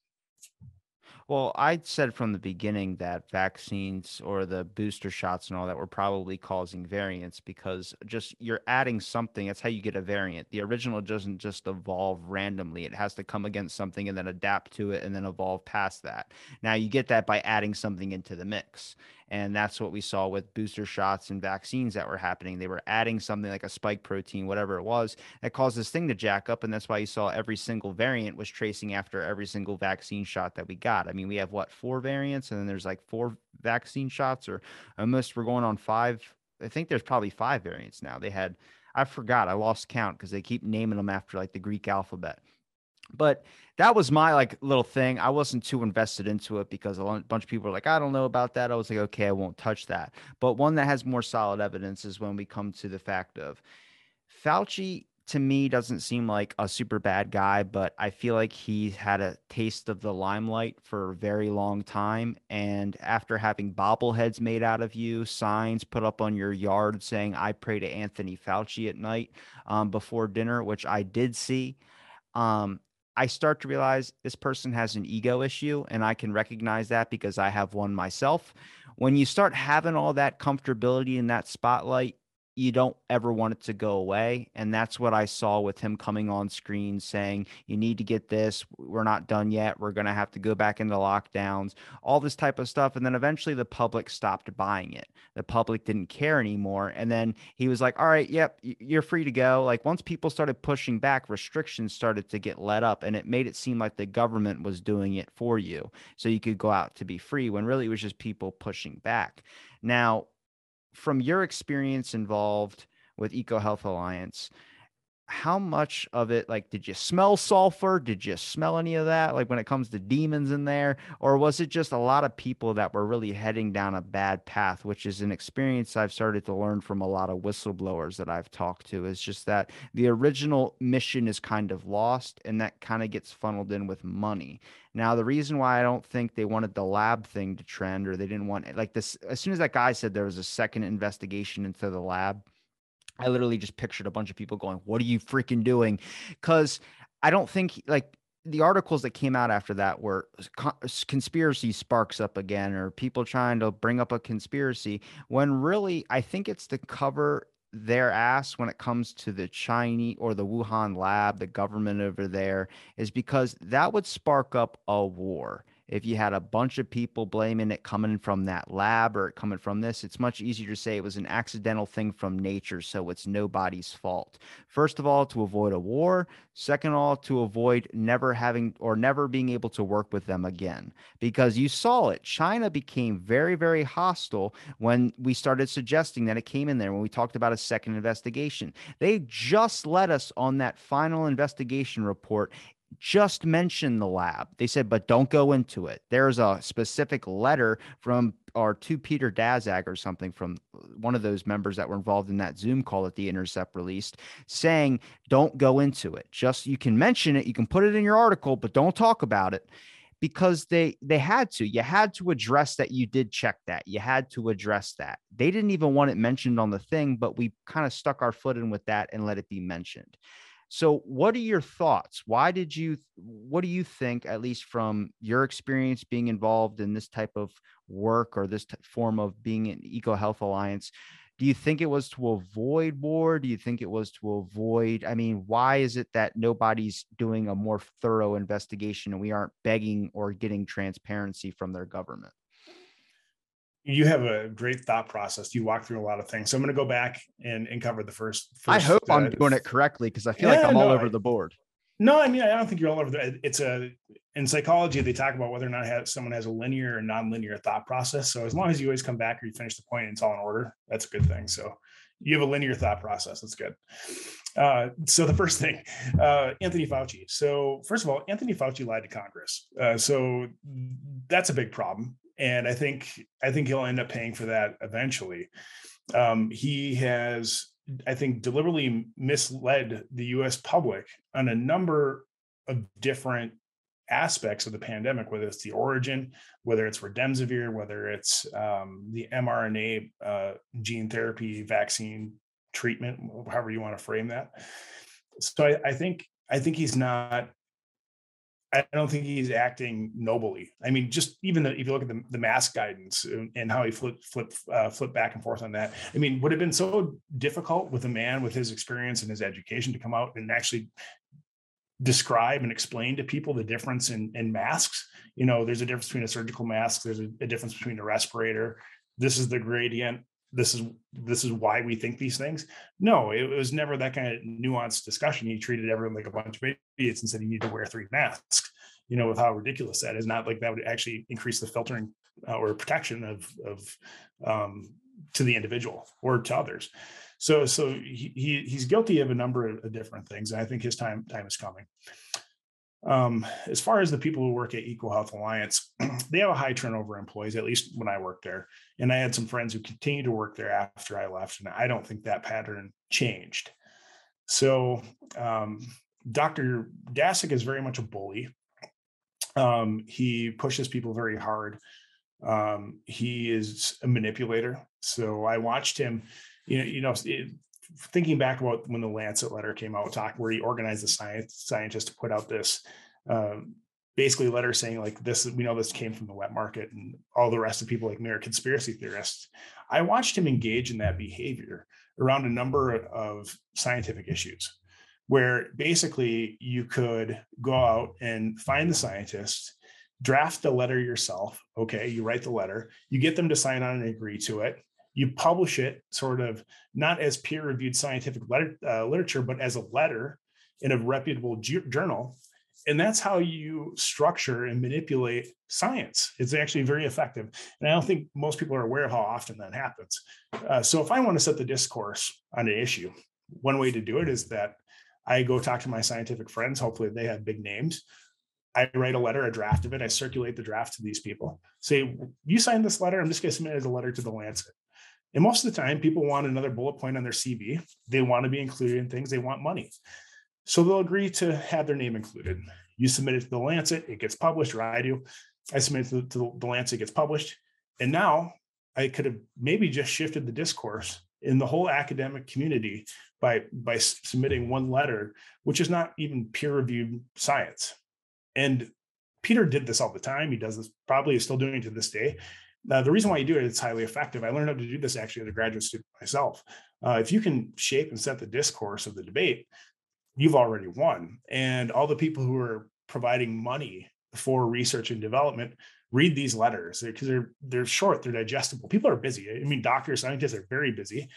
Well, I said from the beginning that vaccines or the booster shots and all that were probably causing variants because just you're adding something. That's how you get a variant. The original doesn't just evolve randomly, it has to come against something and then adapt to it and then evolve past that. Now, you get that by adding something into the mix. And that's what we saw with booster shots and vaccines that were happening. They were adding something like a spike protein, whatever it was, that caused this thing to jack up. And that's why you saw every single variant was tracing after every single vaccine shot that we got. I mean, we have what, four variants, and then there's like four vaccine shots, or almost we're going on five. I think there's probably five variants now. They had, I forgot, I lost count because they keep naming them after like the Greek alphabet. But that was my like little thing. I wasn't too invested into it because a bunch of people were like, I don't know about that. I was like, okay, I won't touch that. But one that has more solid evidence is when we come to the fact of Fauci to me doesn't seem like a super bad guy, but I feel like he had a taste of the limelight for a very long time. And after having bobbleheads made out of you, signs put up on your yard saying, I pray to Anthony Fauci at night um, before dinner, which I did see. Um, I start to realize this person has an ego issue, and I can recognize that because I have one myself. When you start having all that comfortability in that spotlight, you don't ever want it to go away. And that's what I saw with him coming on screen saying, you need to get this. We're not done yet. We're going to have to go back into lockdowns, all this type of stuff. And then eventually the public stopped buying it. The public didn't care anymore. And then he was like, all right, yep, you're free to go. Like once people started pushing back, restrictions started to get let up and it made it seem like the government was doing it for you. So you could go out to be free when really it was just people pushing back. Now, from your experience involved with EcoHealth Alliance, how much of it like did you smell sulfur? Did you smell any of that like when it comes to demons in there? Or was it just a lot of people that were really heading down a bad path which is an experience i've started to learn from a lot of whistleblowers that i've talked to is just that the original mission is kind of lost and that kind of gets funneled in with money. Now the reason why i don't think they wanted the lab thing to trend or they didn't want it like this as soon as that guy said there was a second investigation into the lab I literally just pictured a bunch of people going, What are you freaking doing? Because I don't think like the articles that came out after that were conspiracy sparks up again or people trying to bring up a conspiracy when really I think it's to cover their ass when it comes to the Chinese or the Wuhan lab, the government over there, is because that would spark up a war if you had a bunch of people blaming it coming from that lab or coming from this, it's much easier to say it was an accidental thing from nature, so it's nobody's fault. First of all, to avoid a war. Second of all, to avoid never having or never being able to work with them again. Because you saw it. China became very, very hostile when we started suggesting that it came in there when we talked about a second investigation. They just let us on that final investigation report just mention the lab. They said, but don't go into it. There's a specific letter from or to Peter Daszak or something from uh, one of those members that were involved in that Zoom call that the Intercept released, saying, don't go into it. Just you can mention it, you can put it in your article, but don't talk about it because they they had to you had to address that you did check that you had to address that they didn't even want it mentioned on the thing but we kind of stuck our foot in with that and let it be mentioned so, what are your thoughts? Why did you, what do you think, at least from your experience being involved in this type of work or this t- form of being an Eco Health Alliance? Do you think it was to avoid war? Do you think it was to avoid? I mean, why is it that nobody's doing a more thorough investigation and we aren't begging or getting transparency from their government? You have a great thought process. You walk through a lot of things. So I'm going to go back and, and cover the first. first I hope uh, I'm doing it correctly because I feel yeah, like I'm no, all over I, the board. No, I mean I don't think you're all over the. It's a in psychology they talk about whether or not have, someone has a linear or non-linear thought process. So as long as you always come back or you finish the point and it's all in order, that's a good thing. So you have a linear thought process. That's good. Uh, so the first thing, uh, Anthony Fauci. So first of all, Anthony Fauci lied to Congress. Uh, so that's a big problem and I think I think he'll end up paying for that eventually. Um, he has, I think, deliberately misled the U.S. public on a number of different aspects of the pandemic, whether it's the origin, whether it's remdesivir, whether it's um, the mRNA uh, gene therapy vaccine treatment, however you want to frame that. So I, I think I think he's not I don't think he's acting nobly. I mean, just even the, if you look at the, the mask guidance and, how he flipped flip uh, flip back and forth on that. I mean, would have been so difficult with a man with his experience and his education to come out and actually describe and explain to people the difference in, in masks. You know, there's a difference between a surgical mask. There's a, a difference between a respirator. This is the gradient. This is this is why we think these things. No, it was never that kind of nuanced discussion. He treated everyone like a bunch of idiots and said you need to wear three masks you know, with how ridiculous that is. Not like that would actually increase the filtering uh, or protection of of um, to the individual or to others. So so he, he he's guilty of a number of different things, and I think his time time is coming. Um, as far as the people who work at EcoHealth Alliance, they have a high turnover employees, at least when I worked there. And I had some friends who continued to work there after I left, and I don't think that pattern changed. So um, Dr. Daszak is very much a bully. Um, he pushes people very hard. Um, he is a manipulator. So I watched him, you know, you know, it, thinking back about when the Lancet letter came out, talk where he organized the science scientists to put out this um, basically letter saying like this, we know this came from the wet market and all the rest of people like me are conspiracy theorists. I watched him engage in that behavior around a number of scientific issues where basically you could go out and find the scientist, draft the letter yourself. Okay, you write the letter, you get them to sign on and agree to it. You publish it sort of not as peer reviewed scientific letter, uh, literature, but as a letter in a reputable ju- journal. And that's how you structure and manipulate science. It's actually very effective. And I don't think most people are aware of how often that happens. Uh, so if I want to set the discourse on an issue, one way to do it is that I go talk to my scientific friends. Hopefully, they have big names. I write a letter, a draft of it. I circulate the draft to these people. Say, you signed this letter. I'm just going to submit it as a letter to the Lancet. And most of the time, people want another bullet point on their CV. They want to be included in things. They want money. So they'll agree to have their name included. You submit it to the Lancet, it gets published, or I do. I submit it to the, Lancet, it gets published. And now I could have maybe just shifted the discourse in the whole academic community by by submitting one letter, which is not even peer reviewed science. And Peter did this all the time. He does this probably is still doing it to this day. Uh, the reason why you do it, it's highly effective. I learned how to do this actually as a graduate student myself. Uh, if you can shape and set the discourse of the debate, you've already won. And all the people who are providing money for research and development read these letters because they're they're short, they're digestible. People are busy. I mean, doctors, scientists are very busy.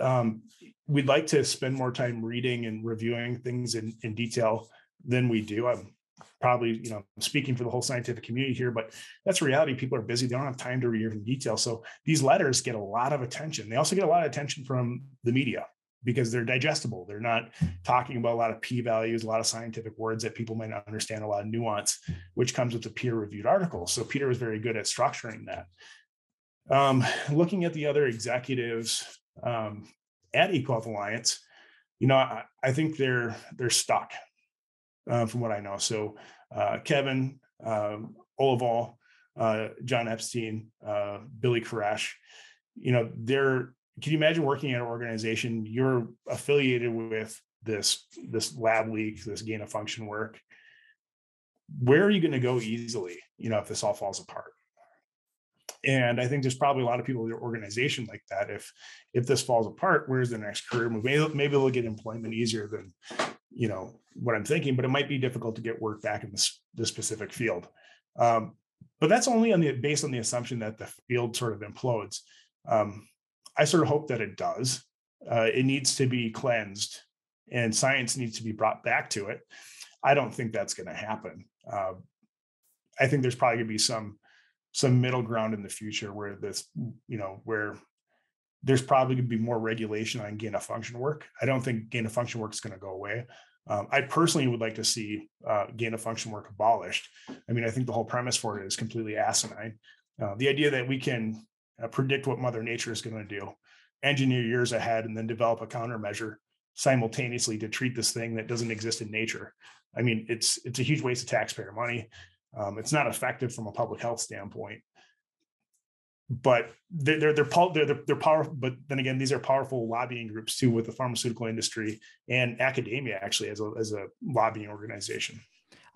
Um, we'd like to spend more time reading and reviewing things in, in detail than we do. I'm probably, you know, speaking for the whole scientific community here, but that's reality. People are busy. They don't have time to read in detail. So these letters get a lot of attention. They also get a lot of attention from the media because they're digestible. They're not talking about a lot of p values, a lot of scientific words that people might not understand, a lot of nuance, which comes with a peer reviewed article. So Peter was very good at structuring that. Um, looking at the other executives um, at EcoHealth Alliance, you know, I, I, think they're they're stuck, uh, from what I know. So uh, Kevin um, Olival, uh, John Epstein, Billy Karesh, you know, they're can you imagine working at an organization you're affiliated with this this lab leak this gain of function work. Where are you going to go easily you know if this all falls apart? And i think there's probably a lot of people in your organization like that. If if this falls apart where's the next career move? Maybe, maybe they'll get employment easier than you know what i'm thinking but it might be difficult to get work back in this this specific field um, but that's only on the based on the assumption that the field sort of implodes um, I sort of hope that it does. Uh, it needs to be cleansed and science needs to be brought back to it. I don't think that's going to happen. Uh, I think there's probably going to be some some middle ground in the future where this, you know, where there's probably going to be more regulation on gain of function work. I don't think gain of function work is going to go away. Um, I personally would like to see uh, gain of function work abolished. I mean, I think the whole premise for it is completely asinine. Uh, the idea that we can uh, predict what Mother Nature is going to do, engineer years ahead, and then develop a countermeasure simultaneously to treat this thing that doesn't exist in nature. I mean, it's it's a huge waste of taxpayer money. Um, it's not effective from a public health standpoint. But they're they're they're, they're, they're powerful. But then again, these are powerful lobbying groups too, with the pharmaceutical industry and academia actually as a as a lobbying organization.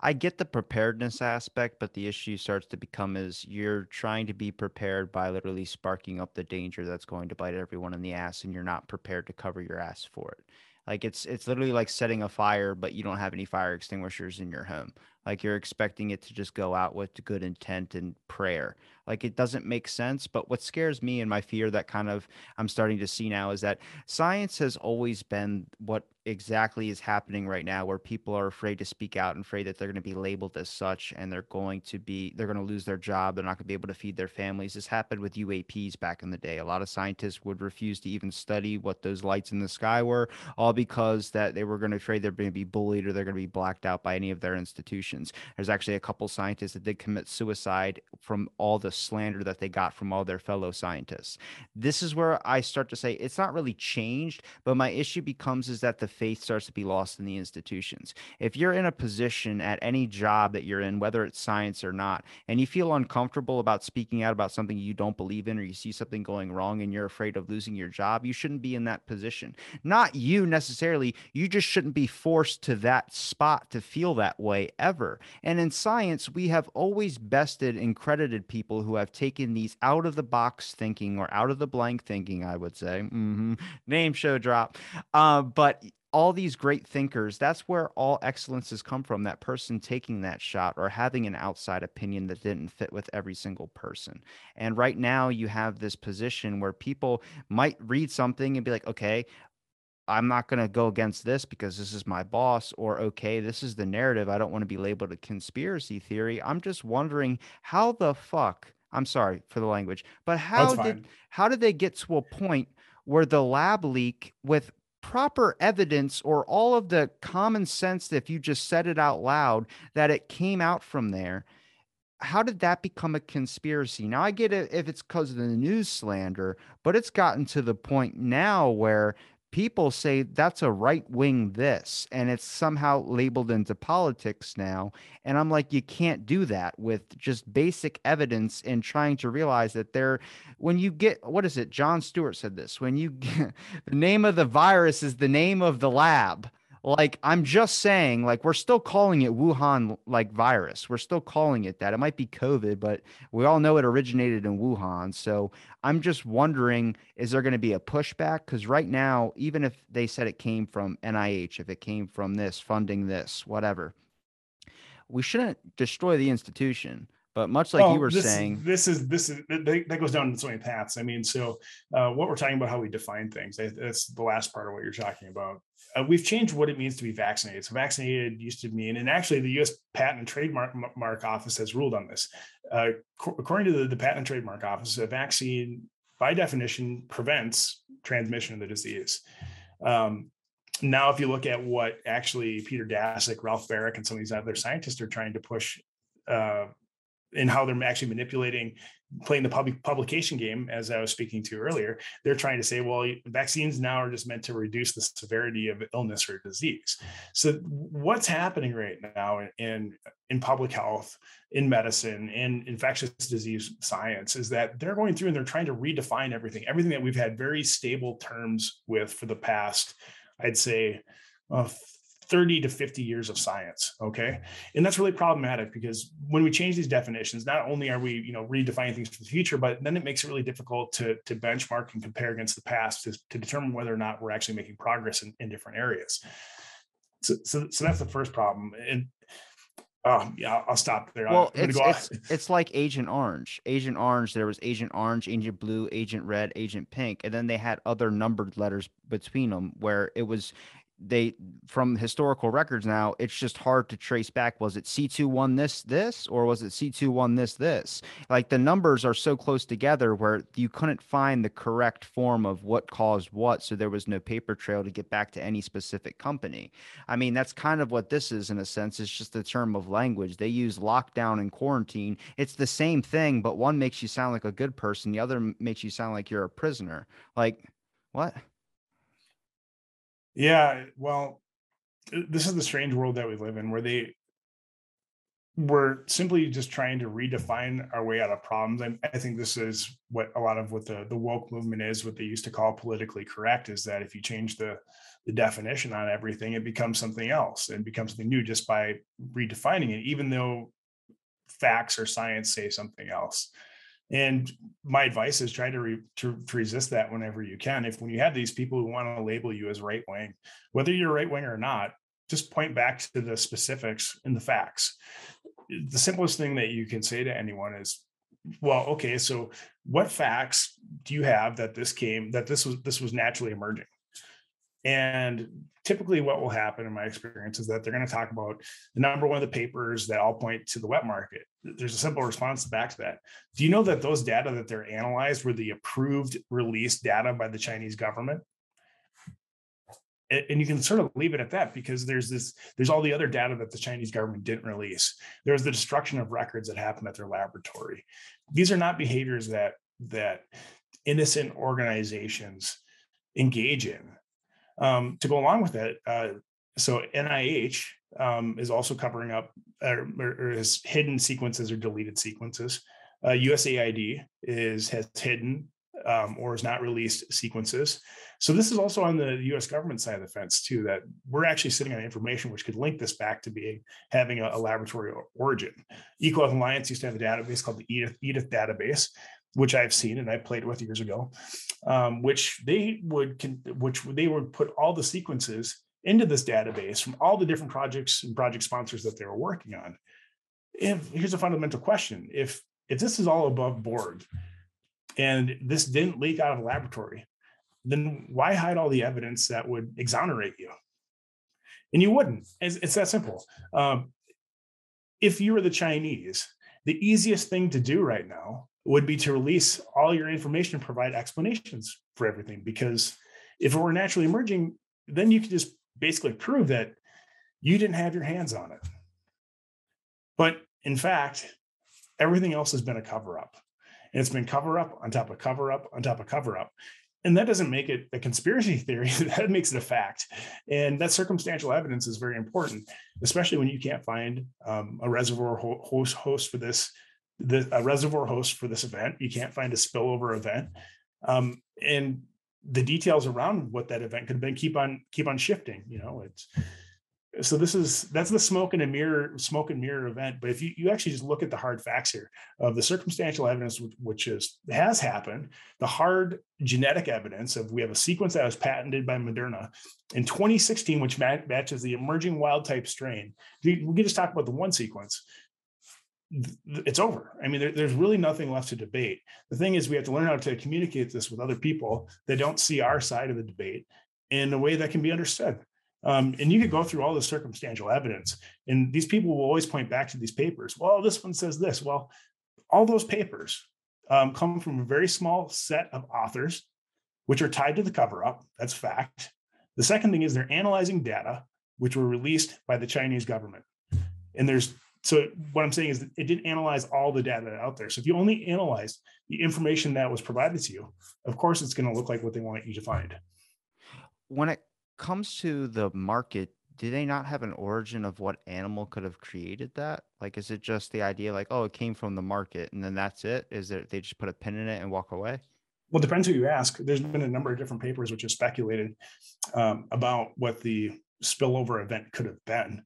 I get the preparedness aspect, but the issue starts to become is you're trying to be prepared by literally sparking up the danger that's going to bite everyone in the ass, and you're not prepared to cover your ass for it. Like it's it's literally like setting a fire, but you don't have any fire extinguishers in your home. Like you're expecting it to just go out with good intent and prayer. Like it doesn't make sense. But what scares me and my fear that kind of I'm starting to see now is that science has always been what exactly is happening right now where people are afraid to speak out and afraid that they're going to be labeled as such and they're going to be they're going to lose their job they're not going to be able to feed their families. This happened with uaps back in the day. A lot of scientists would refuse to even study what those lights in the sky were all because that they were going to afraid they're going to be bullied or they're going to be blacked out by any of their institutions. There's actually a couple scientists that did commit suicide from all the slander that they got from all their fellow scientists. This is where i start to say it's not really changed but my issue becomes is that the faith starts to be lost in the institutions. If you're in a position at any job that you're in, whether it's science or not, and you feel uncomfortable about speaking out about something you don't believe in or you see something going wrong and you're afraid of losing your job, you shouldn't be in that position. Not you necessarily, you just shouldn't be forced to that spot to feel that way ever. And in science, we have always bested and credited people who have taken these out of the box thinking or out of the blank thinking, I would say. Mm-hmm. Name show drop. Uh, but all these great thinkers, that's where all excellence has come from. That person taking that shot or having an outside opinion that didn't fit with every single person. And right now, you have this position where people might read something and be like, okay, I'm not going to go against this because this is my boss, or okay, this is the narrative. I don't want to be labeled a conspiracy theory. I'm just wondering how the fuck. I'm sorry for the language, but how did how did they get to a point where the lab leak with proper evidence or all of the common sense that if you just said it out loud that it came out from there how did that become a conspiracy? Now i get it if it's because of the news slander but it's gotten to the point now where people say that's a right wing this and it's somehow labeled into politics now and i'm like you can't do that with just basic evidence and trying to realize that there when you get what is it? Jon Stewart said this. When you get, the name of the virus is the name of the lab like i'm just saying like we're still calling it wuhan like virus. We're still calling it that. It might be covid but we all know it originated in wuhan. So i'm just wondering is there going to be a pushback? Because right now even if they said it came from nih if it came from this funding this whatever we shouldn't destroy the institution. But much like you were this, saying, this is this is that goes down so many paths. I mean, so uh, what we're talking about, how we define things, that's the last part of what you're talking about. Uh, we've changed what it means to be vaccinated. So vaccinated used to mean, and actually the U.S. Patent and Trademark Mark Office has ruled on this. Uh, according to the, the Patent and Trademark Office, a vaccine by definition prevents transmission of the disease. Um, now, if you look at what actually Peter Daszak, Ralph Baric, and some of these other scientists are trying to push uh, and how they're actually manipulating playing the public publication game as i was speaking to earlier they're trying to say well vaccines now are just meant to reduce the severity of illness or disease. So what's happening right now in in public health in medicine and infectious disease science is that they're going through and they're trying to redefine everything everything that we've had very stable terms with for the past i'd say uh, 30 to 50 years of science okay and that's really problematic because when we change these definitions not only are we you know redefining things for the future but then it makes it really difficult to to benchmark and compare against the past to, to determine whether or not we're actually making progress in, in different areas so, so so that's the first problem and Oh, yeah, I'll stop there. Well, it's, it's, it's, like Agent Orange. Agent Orange, there was Agent Orange, Agent Blue, Agent Red, Agent Pink, and then they had other numbered letters between them where it was they from historical records now it's just hard to trace back was it c2 won this this or was it c2 won this this? Like the numbers are so close together where you couldn't find the correct form of what caused what so there was no paper trail to get back to any specific company. I mean that's kind of what this is in a sense it's just a term of language. They use lockdown and quarantine. It's the same thing but one makes you sound like a good person the other makes you sound like you're a prisoner. Like what yeah, well, this is the strange world that we live in where they we're simply just trying to redefine our way out of problems. And I think this is what a lot of what the, the woke movement is, what they used to call politically correct, is that if you change the the definition on everything, it becomes something else and becomes something new just by redefining it, even though facts or science say something else. And my advice is try to, re, to, to resist that whenever you can. If when you have these people who want to label you as right wing, whether you're right wing or not, just point back to the specifics and the facts. The simplest thing that you can say to anyone is, well, okay, so what facts do you have that this came that this was this was naturally emerging? And typically, what will happen in my experience is that they're going to talk about the number one of the papers that all point to the wet market. There's a simple response back to that. Do you know that those data that they're analyzed were the approved released data by the Chinese government? and you can sort of leave it at that because there's this there's all the other data that the chinese government didn't release there's the destruction of records that happened at their laboratory these are not behaviors that that innocent organizations engage in um, to go along with it. uh, so NIH um, is also covering up or, or is hidden sequences or deleted sequences. Uh, USAID is has hidden um, or is not released sequences. So this is also on the U.S. government side of the fence too. That we're actually sitting on information which could link this back to being having a, a laboratory origin. EcoHealth Alliance used to have a database called the EDITH, EDITH database, which I've seen and I played with years ago, um, which they would which they would put all the sequences into this database from all the different projects and project sponsors that they were working on. If here's a fundamental question: if if this is all above board and this didn't leak out of the laboratory, then why hide all the evidence that would exonerate you? And you wouldn't. It's, it's that simple. Um, if you were the Chinese, the easiest thing to do right now would be to release all your information and provide explanations for everything. Because if it were naturally emerging, then you could just basically prove that you didn't have your hands on it. But in fact, everything else has been a cover up. And it's been cover up on top of cover up on top of cover up. And that doesn't make it a conspiracy theory. that makes it a fact. And that circumstantial evidence is very important, especially when you can't find um, a reservoir host host for this, the, a reservoir host for this event. You can't find a spillover event. Um, and the details around what that event could have been keep on keep on shifting. You know, it's so this is that's the smoke and a mirror smoke and mirror event but if you, you actually just look at the hard facts here of the circumstantial evidence which is has happened the hard genetic evidence of we have a sequence that was patented by moderna in 2016 which matches the emerging wild type strain we can just talk about the one sequence it's over i mean there, there's really nothing left to debate the thing is we have to learn how to communicate this with other people that don't see our side of the debate in a way that can be understood um, and you could go through all the circumstantial evidence, and these people will always point back to these papers. Well, this one says this. Well, all those papers um, come from a very small set of authors, which are tied to the cover up. That's fact. The second thing is they're analyzing data which were released by the Chinese government. And there's so what I'm saying is it didn't analyze all the data out there. So if you only analyze the information that was provided to you, of course it's going to look like what they want you to find. When it comes to the market, do they not have an origin of what animal could have created that? Like, is it just the idea like, oh, it came from the market and then that's it? Is it they just put a pin in it and walk away? Well, it depends who you ask. There's been a number of different papers which have speculated um, about what the spillover event could have been.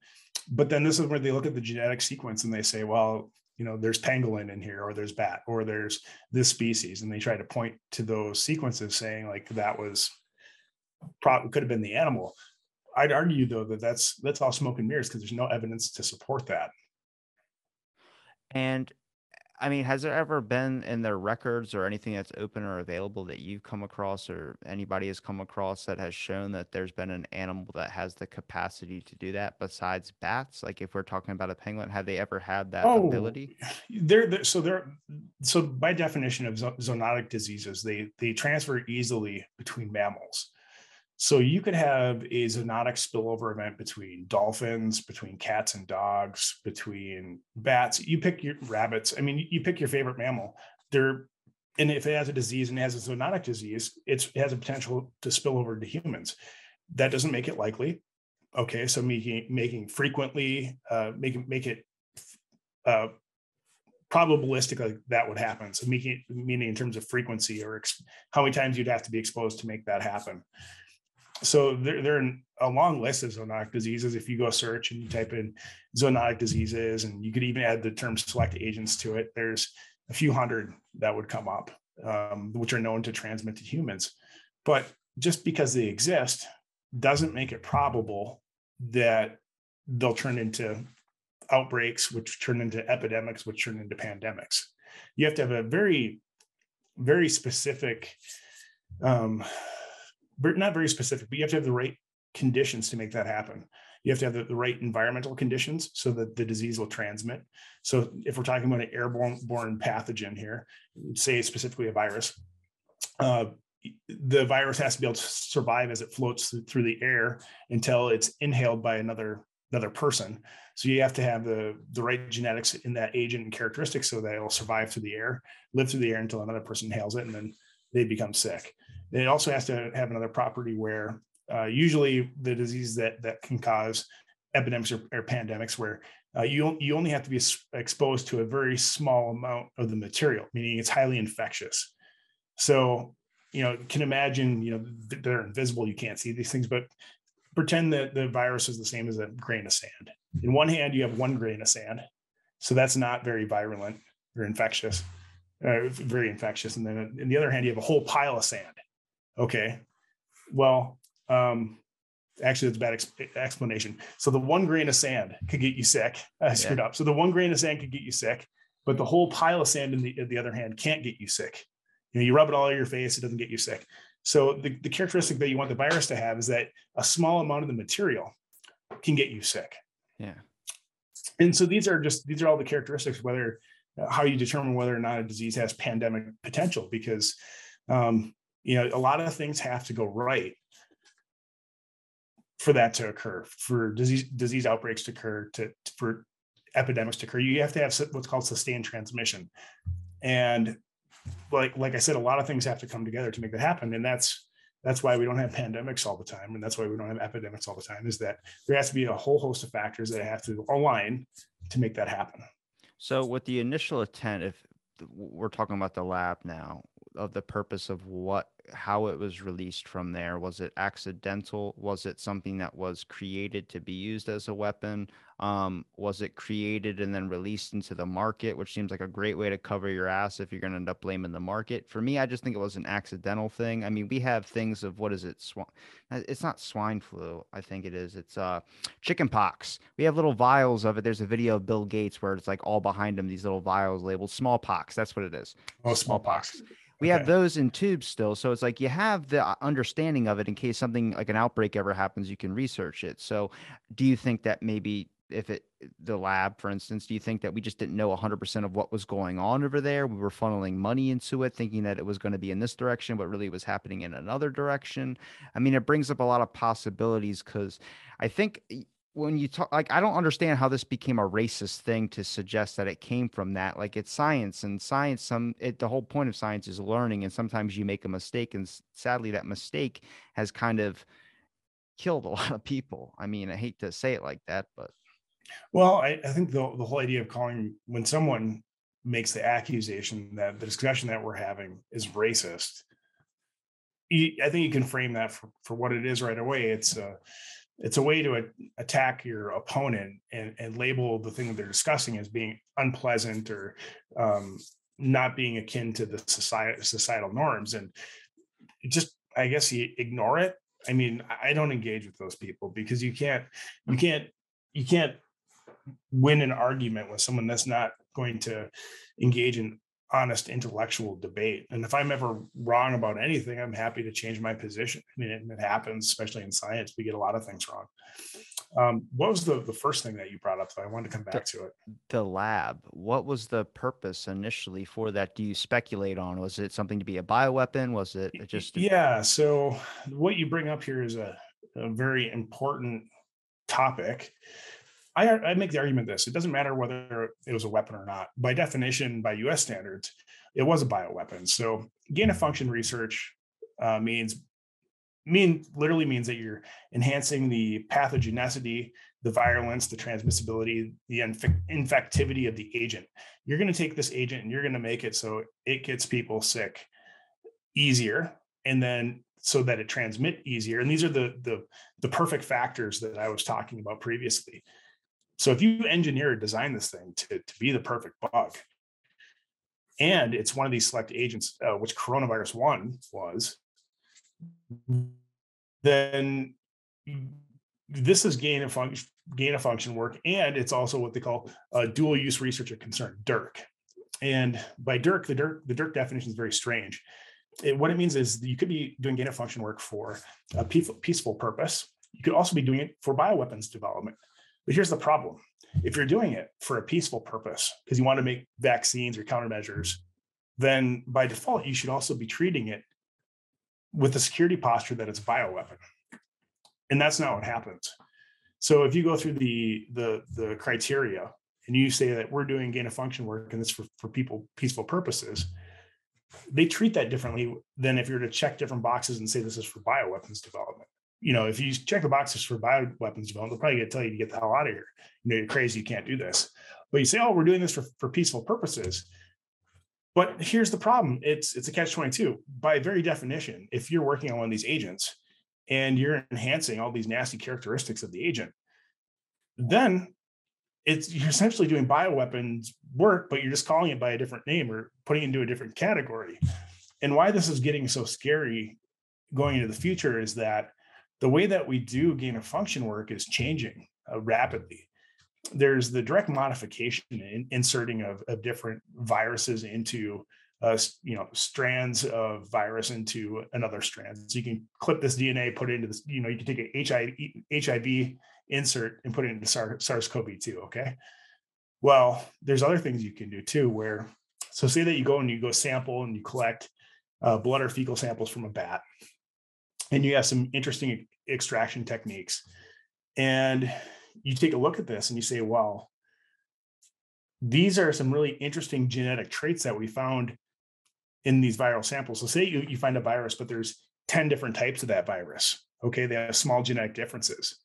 But then this is where they look at the genetic sequence and they say, well, you know, there's pangolin in here, or there's bat, or there's this species, and they try to point to those sequences, saying like that was probably could have been the animal. I'd argue though that that's that's all smoke and mirrors because there's no evidence to support that. And I mean, has there ever been in their records or anything that's open or available that you've come across or anybody has come across that has shown that there's been an animal that has the capacity to do that besides bats? Like if we're talking about a penguin, have they ever had that oh, ability? They're, so they're so by definition of zoonotic diseases, they they transfer easily between mammals. So you could have a zoonotic spillover event between dolphins, between cats and dogs, between bats. You pick your rabbits. I mean, you pick your favorite mammal. They're and if it has a disease and it has a zoonotic disease, it has a potential to spill over to humans. That doesn't make it likely. Okay, so making making frequently uh, make make it uh, probabilistic like that would happen. So making meaning in terms of frequency or ex- how many times you'd have to be exposed to make that happen so there, there are a long list of zoonotic diseases. If you go search and you type in zoonotic diseases, and you could even add the term select agents to it, there's a few hundred that would come up, um, which are known to transmit to humans. But just because they exist doesn't make it probable that they'll turn into outbreaks, which turn into epidemics, which turn into pandemics. You have to have a very, very specific um, not very specific, but you have to have the right conditions to make that happen. You have to have the, the, right environmental conditions so that the disease will transmit. So if we're talking about an airborne born pathogen here, say specifically a virus, uh, the virus has to be able to survive as it floats through the air until it's inhaled by another another person. So you have to have the the right genetics in that agent and characteristics so that it'll survive through the air, live through the air until another person inhales it, and then they become sick. It also has to have another property where uh, usually the disease that that can cause epidemics or, or pandemics where uh, you you only have to be exposed to a very small amount of the material, meaning it's highly infectious. So you know can imagine you know they're invisible, you can't see these things, but pretend that the virus is the same as a grain of sand. In one hand, you have one grain of sand, so that's not very virulent or infectious, uh, very infectious. And then on the other hand, you have a whole pile of sand. Okay. Well, um, actually, that's a bad ex- explanation. So the one grain of sand could get you sick. I screwed yeah. up. So the one grain of sand could get you sick, but the whole pile of sand in the, in the other hand can't get you sick. You know, you rub it all over your face, it doesn't get you sick. So the, the characteristic that you want the virus to have is that a small amount of the material can get you sick. Yeah. And so these are just these are all the characteristics whether how you determine whether or not a disease has pandemic potential because um, you know a lot of things have to go right for that to occur, for disease disease outbreaks to occur, to for epidemics to occur. You have to have what's called sustained transmission, and like like I said, a lot of things have to come together to make that happen, and that's that's why we don't have pandemics all the time, and that's why we don't have epidemics all the time. Is that there has to be a whole host of factors that have to align to make that happen. So, with the initial intent, if we're talking about the lab now, of the purpose of what how it was released from there? Was it accidental? Was it something that was created to be used as a weapon? Um, was it created and then released into the market which seems like a great way to cover your ass if you're going to end up blaming the market? For me i just think it was an accidental thing. I mean we have things of what is it Sw- uh, it's not swine flu i think it is. It's uh chicken pox we have little vials of it. There's a video of bill gates where it's like all behind him these little vials labeled smallpox. That's what it is. Oh smallpox we okay. have those in tubes still so it's like you have the uh, understanding of it in case something like an outbreak ever happens you can research it. So do you think that maybe if it the lab for instance do you think that we just didn't know 100% of what was going on over there? We were funneling money into it thinking that it was going to be in this direction but really it was happening in another direction. I mean it brings up a lot of possibilities because i think when you talk like i don't understand how this became a racist thing to suggest that it came from that like it's science and science some it the whole point of science is learning and sometimes you make a mistake and sadly that mistake has kind of killed a lot of people i mean i hate to say it like that but well i, I think the, the whole idea of calling when someone makes the accusation that the discussion that we're having is racist I think you can frame that for, for what it is right away. It's uh, it's a way to a- attack your opponent and, and label the thing that they're discussing as being unpleasant or um, not being akin to the society societal norms. And just i guess you ignore it. I mean i don't engage with those people because you can't you can't you can't win an argument with someone that's not going to engage in honest intellectual debate. And if I'm ever wrong about anything, I'm happy to change my position. I mean, it, it happens, especially in science. We get a lot of things wrong. Um, what was the, the first thing that you brought up? So I wanted to come back the, to it. The lab. What was the purpose initially for that? Do you speculate on? Was it something to be a bioweapon? Was it just? Yeah. So what you bring up here is a, a very important topic. I, I make the argument this it doesn't matter whether it was a weapon or not. By definition, by US standards, it was a bioweapon. So gain of function research uh, means mean literally means that you're enhancing the pathogenicity, the virulence, the transmissibility, the inf- infectivity of the agent. You're going to take this agent and you're going to make it so it gets people sick easier, and then so that it transmit easier. And these are the the the perfect factors that I was talking about previously. So if you engineer or design this thing to, to be the perfect bug, and it's one of these select agents, uh, which coronavirus one was, then this is gain of function gain of function work, and it's also what they call dual use research of concern (DURC). And by DURC, the DURC the DURC definition is very strange. It, what it means is you could be doing gain of function work for a peaceful purpose. You could also be doing it for bioweapons development. But here's the problem if you're doing it for a peaceful purpose, because you want to make vaccines or countermeasures, then by default, you should also be treating it with the security posture that it's a bioweapon. And that's not what happens. So if you go through the the the criteria and you say that we're doing gain of function work and this for, for people peaceful purposes, they treat that differently than if you're to check different boxes and say this is for bioweapons development you know, if you check the boxes for bioweapons development, they'll probably get tell you to get the hell out of here. You know, you're crazy, you can't do this. But you say, oh, we're doing this for, for peaceful purposes. But here's the problem: it's it's a catch twenty two. By very definition, if you're working on one of these agents and you're enhancing all these nasty characteristics of the agent, then it's you're essentially doing bioweapons work, but you're just calling it by a different name or putting it into a different category. And why this is getting so scary going into the future is that the way that we do gain of function work is changing uh, rapidly. There's the direct modification in, inserting of, of different viruses into uh, you know strands of virus into another strand. So you can clip this DNA, put it into this. You know, you can take a HIV HIV insert and put it into SARS-CoV-2. Okay. Well, there's other things you can do too. Where so say that you go and you go sample and you collect uh, blood or fecal samples from a bat and you have some interesting extraction techniques. And you take a look at this and you say, well, these are some really interesting genetic traits that we found in these viral samples. So say you, you find a virus, but there's 10 different types of that virus. Okay, they have small genetic differences.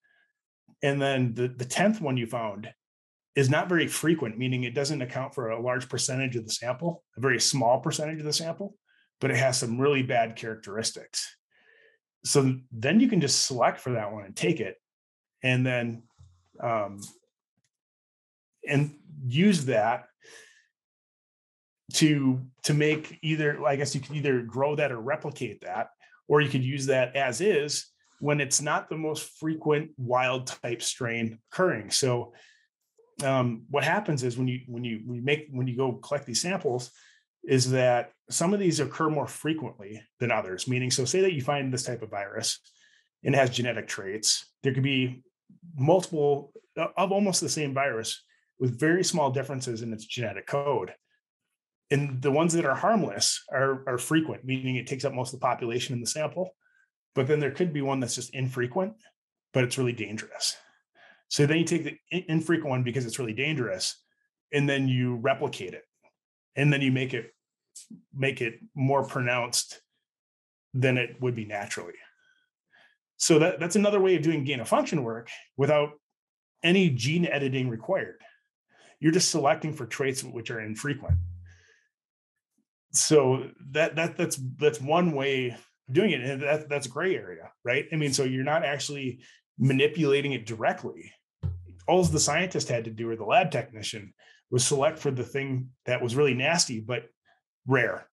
And then the, the 10th one you found is not very frequent, meaning it doesn't account for a large percentage of the sample, a very small percentage of the sample, but it has some really bad characteristics. So then you can just select for that one and take it, and then um, and use that to to make either I guess you can either grow that or replicate that, or you could use that as is when it's not the most frequent wild type strain occurring. So um, what happens is when you when you we make when you go collect these samples is that some of these occur more frequently than others. Meaning so say that you find this type of virus and it has genetic traits. There could be multiple of almost the same virus with very small differences in its genetic code. And the ones that are harmless are, are frequent meaning it takes up most of the population in the sample. But then there could be one that's just infrequent but it's really dangerous. So then you take the infrequent one because it's really dangerous, and then you replicate it, and then you make it make it more pronounced than it would be naturally. So that, that's another way of doing gain of function work without any gene editing required. You're just selecting for traits which are infrequent. So that that that's that's one way of doing it, and that that's a gray area, right? I mean, so you're not actually manipulating it directly all the scientist had to do or the lab technician was select for the thing that was really nasty but rare.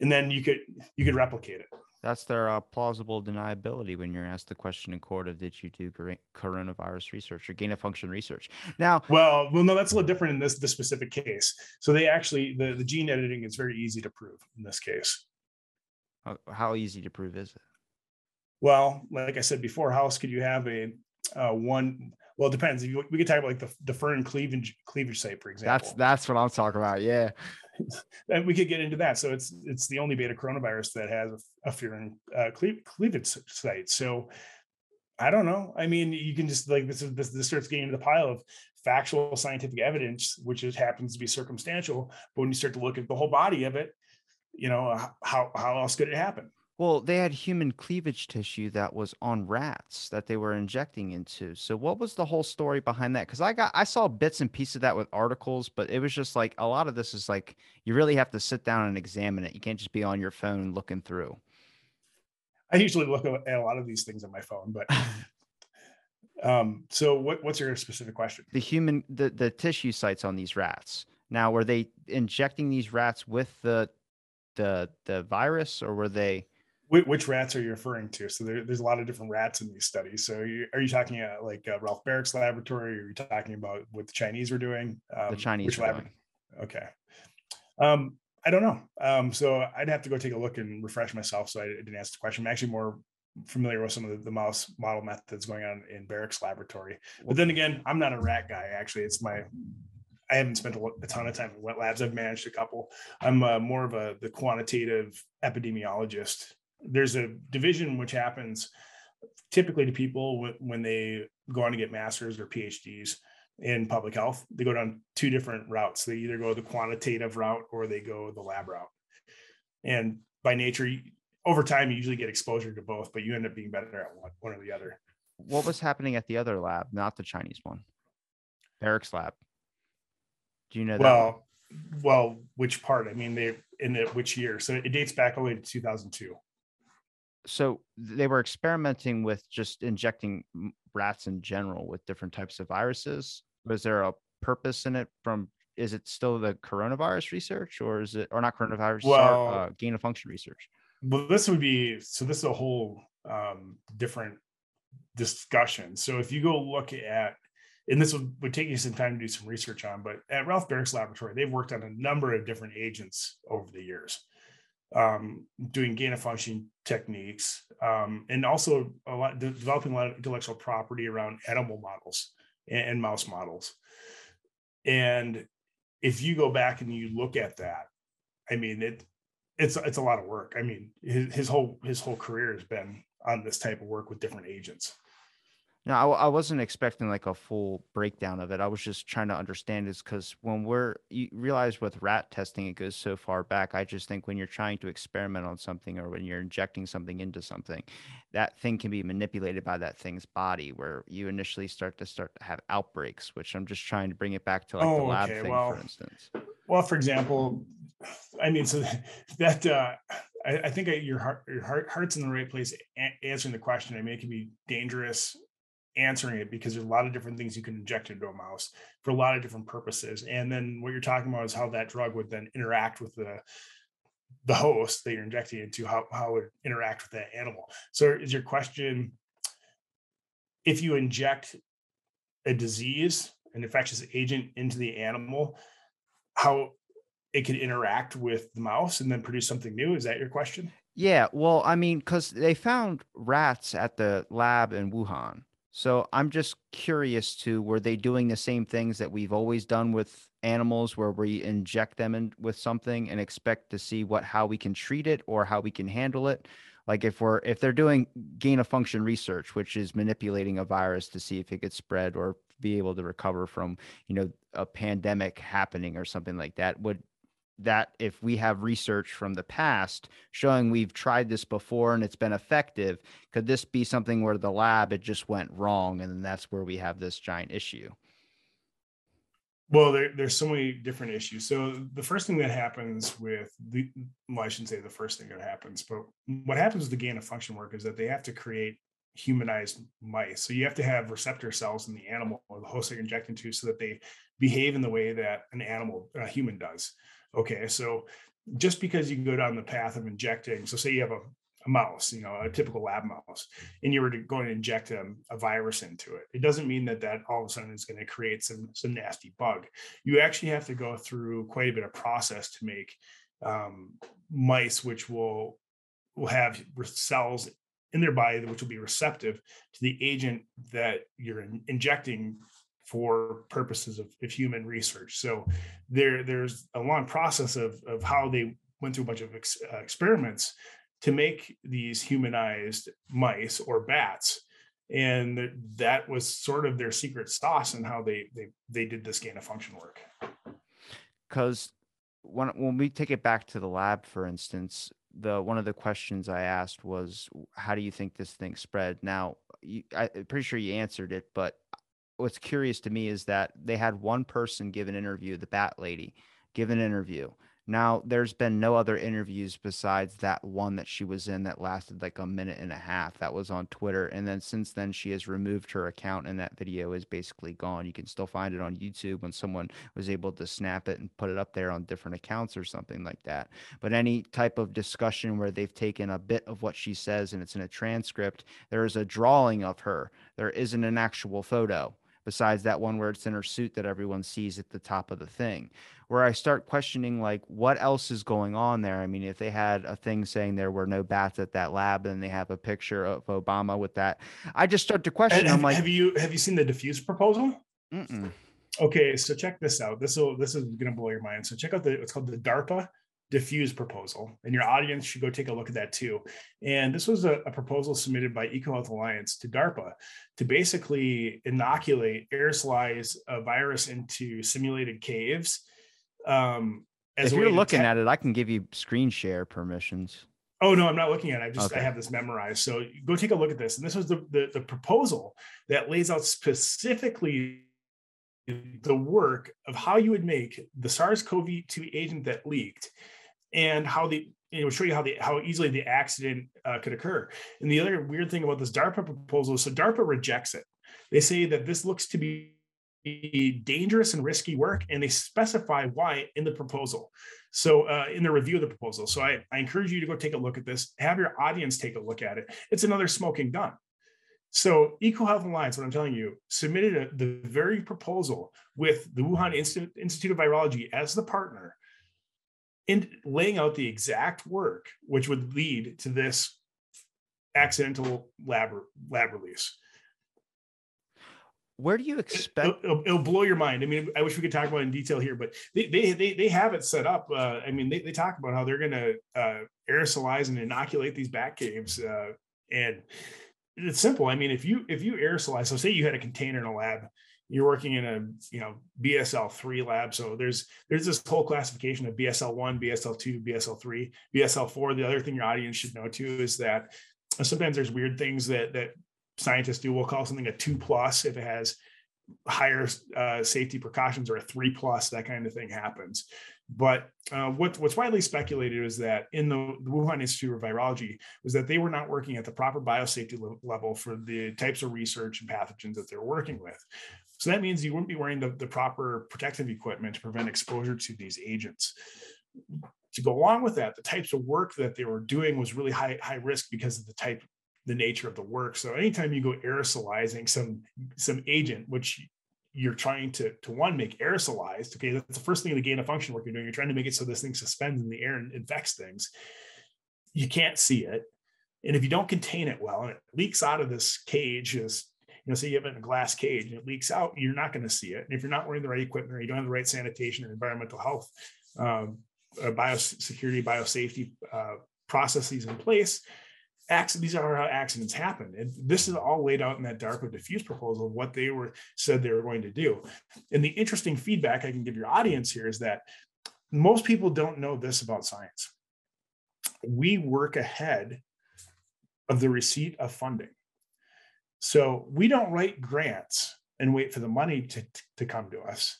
And then you could you could replicate it. That's their uh, plausible deniability when you're asked the question in court of did you do coronavirus research or gain of function research? Now well well no that's a little different in this this specific case. So they actually the, the gene editing is very easy to prove in this case. How easy to prove is it? Well like i said before how else could you have a uh, one well, it depends. We could talk about like the, the fern cleavage cleavage site, for example. That's that's what I'm talking about. Yeah, and we could get into that. So it's it's the only beta coronavirus that has a, furin uh, cleavage site. So I don't know. I mean, you can just like this is this, this starts getting into the pile of factual scientific evidence, which just happens to be circumstantial. But when you start to look at the whole body of it, you know how how else could it happen? Well, they had human cleavage tissue that was on rats that they were injecting into. So what was the whole story behind that? Because I got I saw bits and pieces of that with articles, but it was just like a lot of this is like you really have to sit down and examine it. You can't just be on your phone looking through. I usually look at a lot of these things on my phone, but um, so what, what's your specific question? The human the the tissue sites on these rats. Now, were they injecting these rats with the the the virus, or were they? Which rats are you referring to? So there, there's a lot of different rats in these studies. So you, are you talking about like uh, Ralph Barick's laboratory? Or are you talking about what the Chinese were doing? Um, the Chinese lab? Doing. Okay. Um, I don't know. Um, so I'd have to go take a look and refresh myself. So I didn't ask the question. I'm actually more familiar with some of the, the mouse model methods going on in Barick's laboratory. But then again, I'm not a rat guy. Actually, it's my I haven't spent a, ton of time in wet labs. I've managed a couple. I'm uh, more of a the quantitative epidemiologist there's a division which happens typically to people when they go on to get masters or phds in public health they go down two different routes. They either go the quantitative route or they go the lab route. And by nature over time you usually get exposure to both but you end up being better at one, one or the other. What was happening at the other lab not the chinese one? Barick's lab. Do you know well well which part? I mean they in the, which year? So it dates back only to 2002 so they were experimenting with just injecting rats in general with different types of viruses. Was there a purpose in it from is it still the coronavirus research or is it or not coronavirus well, uh, gain of function research? Well this would be so this is a whole um, different discussion. So if you go look at and this would, would take you some time to do some research on but at ralph barick's laboratory they've worked on a number of different agents over the years um, doing gain of function techniques, um, and also a lot developing a lot of intellectual property around animal models and, and mouse models. And if you go back and you look at that, I mean, it it's it's a lot of work. I mean, his, his whole his whole career has been on this type of work with different agents. No, I, I wasn't expecting like a full breakdown of it. I was just trying to understand is because when we're you realize with rat testing it goes so far back. I just think when you're trying to experiment on something or when you're injecting something into something, that thing can be manipulated by that thing's body. Where you initially start to start to have outbreaks, which I'm just trying to bring it back to like oh, the lab okay. thing, well, for instance. Well, for example, I mean, so that uh, I, I think your heart your heart heart's in the right place answering the question. I mean, it can be dangerous answering it because there's a lot of different things you can inject into a mouse for a lot of different purposes. And then what you're talking about is how that drug would then interact with the the host that you're injecting into, how, how it interact with that animal. So is your question if you inject a disease, an infectious agent into the animal, how it could interact with the mouse and then produce something new? Is that your question? Yeah, well, I mean, because they found rats at the lab in Wuhan. So I'm just curious to were they doing the same things that we've always done with animals where we inject them in with something and expect to see what how we can treat it or how we can handle it? Like if we're if they're doing gain of function research, which is manipulating a virus to see if it gets spread or be able to recover from, you know, a pandemic happening or something like that, would that if we have research from the past showing we've tried this before and it's been effective, could this be something where the lab it just went wrong and then that's where we have this giant issue? Well, there, there's so many different issues. So the first thing that happens with the, well, I shouldn't say the first thing that happens, but what happens with the gain of function work is that they have to create humanized mice. So you have to have receptor cells in the animal or the host that you're injecting to so that they behave in the way that an animal, a human does. Okay, so just because you go down the path of injecting, so say you have a, a mouse, you know, a typical lab mouse, and you were going to inject a, a, virus into it, it doesn't mean that that all of a sudden is going to create some some nasty bug. You actually have to go through quite a bit of process to make um, mice, which will will have cells in their body which will be receptive to the agent that you're in, injecting for purposes of, of human research. So there, there's a long process of, of how they went through a bunch of ex, uh, experiments to make these humanized mice or bats. And that was sort of their secret sauce and how they, they, they did this gain of function work. Because when, when we take it back to the lab, for instance, the one of the questions I asked was, "How do you think this thing spread?" Now, you, I, I'm pretty sure you answered it, but what's curious to me is that they had one person give an interview, the Bat Lady, give an interview. Now, there's been no other interviews besides that one that she was in that lasted like a minute and a half. That was on Twitter. And then since then, she has removed her account and that video is basically gone. You can still find it on YouTube when someone was able to snap it and put it up there on different accounts or something like that. But any type of discussion where they've taken a bit of what she says and it's in a transcript, there is a drawing of her, there isn't an actual photo besides that one where it's in her suit that everyone sees at the top of the thing. Where i start questioning like what else is going on there? I mean if they had a thing saying there were no bats at that lab and they have a picture of obama with that i just start to question have, i'm like have you have you seen the diffuse proposal? Mm-mm. okay so check this out. This will this is going to blow your mind. So check out the it's called the darpa diffuse proposal and your audience should go take a look at that too and this was a, a, proposal submitted by ecohealth alliance to darpa to basically inoculate aerosolize a virus into simulated caves um if you're looking te- at it i can give you screen share permissions Oh no, I'm not looking at it. I just okay. I have this memorized. So go take a look at this. And this was the, the, the proposal that lays out specifically the work of how you would make the SARS-CoV-2 agent that leaked and how the it will show you how the how easily the accident uh, could occur. And the other weird thing about this DARPA proposal is so DARPA rejects it. They say that this looks to be dangerous and risky work, and they specify why in the proposal. So uh, in the review of the proposal. So I, I encourage you to go take a look at this. Have your audience take a look at it. It's another smoking gun. So EcoHealth Alliance, what I'm telling you, submitted a, the very proposal with the Wuhan Institute of Virology as the partner in laying out the exact work which would lead to this accidental lab lab release. where do you expect it'll, it'll, blow your mind i mean i wish we could talk about in detail here but they they they, they have it set up uh, i mean they, they talk about how they're going to uh, aerosolize and inoculate these bat caves uh, and it's simple i mean if you if you aerosolize so say you had a container in a lab you're working in a you know bsl 3 lab so there's there's this whole classification of bsl 1 bsl 2 bsl 3 bsl 4 the other thing your audience should know too is that sometimes there's weird things that that scientists do. We'll call something a two plus if it has higher uh, safety precautions or a three plus, that kind of thing happens. But uh, what, what's widely speculated is that in the, the, Wuhan Institute of Virology was that they were not working at the proper biosafety level for the types of research and pathogens that they're working with. So that means you wouldn't be wearing the, the proper protective equipment to prevent exposure to these agents. To go along with that, the types of work that they were doing was really high, high risk because of the type the nature of the work. So anytime you go aerosolizing some some agent, which you're trying to to one make aerosolized, okay, that's the first thing in the gain of function work you're doing. You're trying to make it so this thing suspends in the air and infects things. You can't see it, and if you don't contain it well, and it leaks out of this cage, is you know, say you have it in a glass cage and it leaks out, you're not going to see it. And if you're not wearing the right equipment or you don't have the right sanitation and environmental health, um, uh, biosecurity, biosafety uh, processes in place, these are how accidents happen. And this is all laid out in that DARPA diffuse proposal of what they were said they were going to do. And the interesting feedback I can give your audience here is that most people don't know this about science. We work ahead of the receipt of funding. So we don't write grants and wait for the money to, to come to us.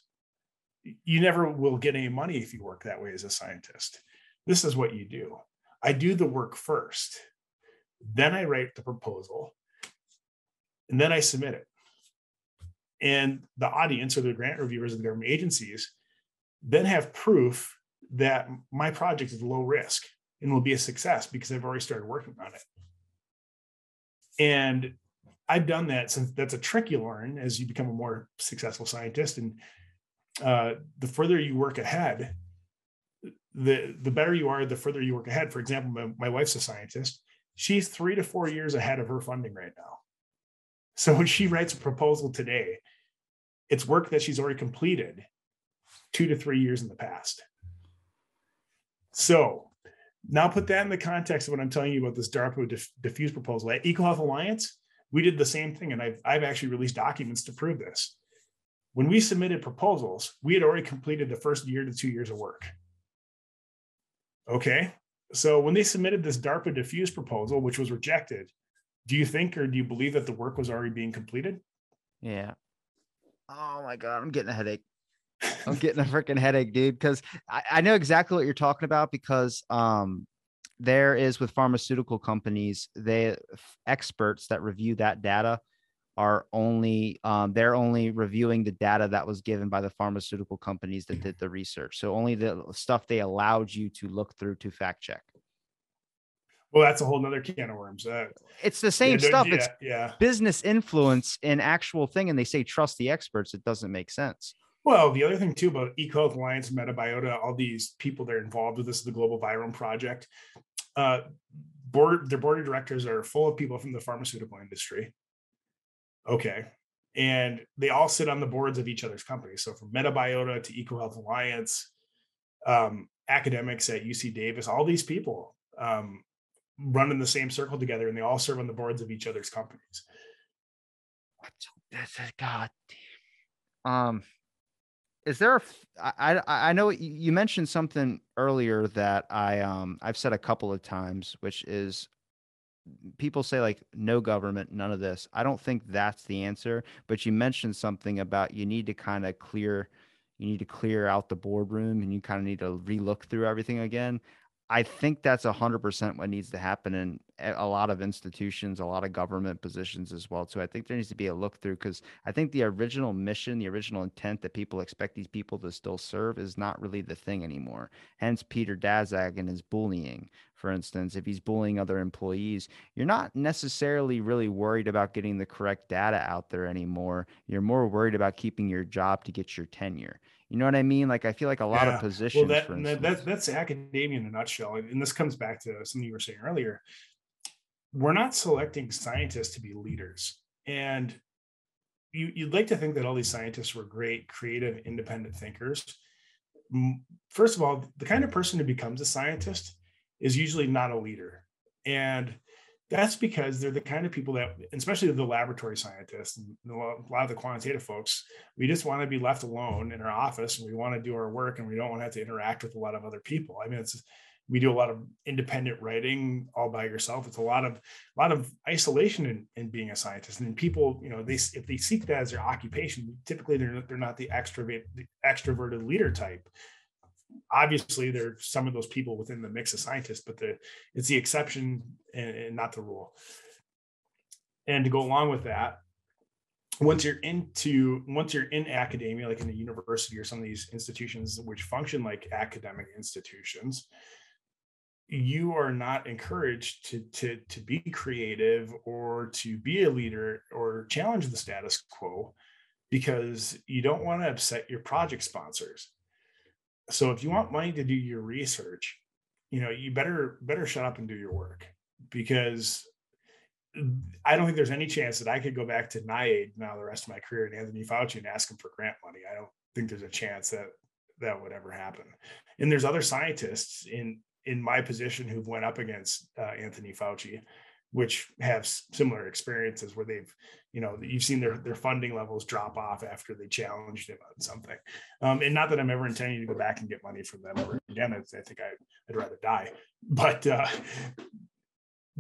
You never will get any money if you work that way as a scientist. This is what you do. I do the work first then I write the proposal, and then I submit it. And the audience or the grant reviewers of the government agencies then have proof that my project is low risk and will be a success because I've already started working on it. And I've done that since that's a trick you learn as you become a more successful scientist. And uh, the further you work ahead, the the better you are, the further you work ahead. For example, my, my wife's a scientist she's three to four years ahead of her funding right now. So when she writes a proposal today, it's work that she's already completed two to three years in the past. So now put that in the context of what I'm telling you about this DARPA diff- diffuse proposal. At EcoHealth Alliance, we did the same thing, and I've, I've actually released documents to prove this. When we submitted proposals, we had already completed the first year to two years of work. Okay. So when they submitted this DARPA diffuse proposal, which was rejected, do you think or do you believe that the work was already being completed? Yeah. Oh my god, I'm getting a headache. I'm getting a freaking headache, dude. Because I, I know exactly what you're talking about. Because um, there is with pharmaceutical companies, they experts that review that data are only um, they're only reviewing the data that was given by the pharmaceutical companies that did the research. So only the stuff they allowed you to look through to fact check. Well, that's a whole nother can of worms. Uh, it's the same stuff. Yeah, it's yeah. business influence in actual thing, and they say trust the experts. It doesn't make sense. Well, the other thing too about EcoHealth Alliance, Metabiota, all these people that are involved with this, the Global Virome Project, uh, board their board of directors are full of people from the pharmaceutical industry Okay. And they all sit on the boards of each other's companies. So from Metabiota to EcoHealth Alliance, um, academics at UC Davis, all these people um, run in the same circle together and they all serve on the boards of each other's companies. That's a god. damn. Um, is there a? I I know you mentioned something earlier that I um I've said a couple of times, which is people say like no government, none of this. I don't think that's the answer. But you mentioned something about you need to kind of clear, you need to clear out the boardroom, and you kind of need to relook through everything again. I think that's a hundred percent what needs to happen in a lot of institutions, a lot of government positions as well. So I think there needs to be a look through because I think the original mission, the original intent that people expect these people to still serve is not really the thing anymore. Hence Peter Daszak and his bullying. For instance, if he's bullying other employees, you're not necessarily really worried about getting the correct data out there anymore. You're more worried about keeping your job to get your tenure. You know what I mean? Like I feel like a lot yeah. of positions. Well, that, that, that's that's academia in a nutshell, and this comes back to something you were saying earlier. We're not selecting scientists to be leaders, and you, you'd like to think that all these scientists were great, creative, independent thinkers. First of all, the kind of person who becomes a scientist is usually not a leader. And that's because they're the kind of people that, especially the laboratory scientists and a lot of the quantitative folks, we just want to be left alone in our office and we want to do our work and we don't want to have to interact with a lot of other people. I mean, it's we do a lot of independent writing all by yourself. It's a lot of a lot of isolation in, in being a scientist. And people, you know, they if they seek that as their occupation, typically they're they're not the extrovert the extroverted leader type obviously there's some of those people within the mix of scientists, but the it's the exception and, and not the rule. And to go along with that, once you're into once you're in academia, like in a university or some of these institutions which function like academic institutions, you are not encouraged to to to be creative or to be a leader or challenge the status quo because you don't want to upset your project sponsors so if you want money to do your research you know you better better shut up and do your work because I don't think there's any chance that I could go back to NIAID now the rest of my career and Anthony Fauci and ask him for grant money. I don't think there's a chance that that would ever happen. And there's other scientists in in my position who've went up against uh, Anthony Fauci which have similar experiences where they've you know you've seen their their funding levels drop off after they challenged him on something. Um, and not that i'm ever intending to go back and get money from them again i, I think I, would rather die. But uh,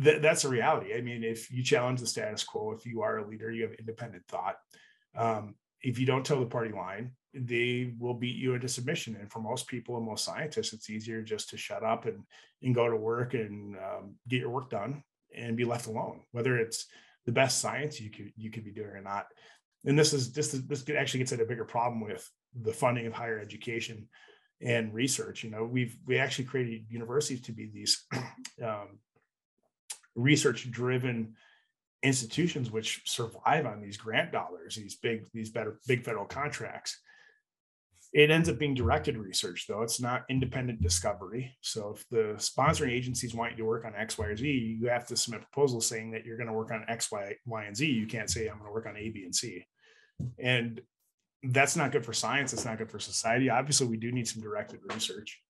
th- that's a reality. I mean if you challenge the status quo if you are a leader you have independent thought. Um, if you don't toe the party line they will beat you into submission. And for most people and most scientists it's easier just to shut up and and go to work and um, get your work done and be left alone, whether it's the best science you could you could be doing or not. And this is this is, this actually gets at a bigger problem with the funding of higher education and research. You know, we've we actually created universities to be these um, research driven institutions which survive on these grant dollars, these big these better big federal contracts. It ends up being directed research, though. It's not independent discovery. So if the sponsoring agencies want you to work on X, Y, or Z, you have to submit proposals saying that you're going to work on X, Y, Y, and Z. You can't say I'm going to work on A, B, and C. And that's not good for science. It's not good for society. Obviously, we do need some directed research.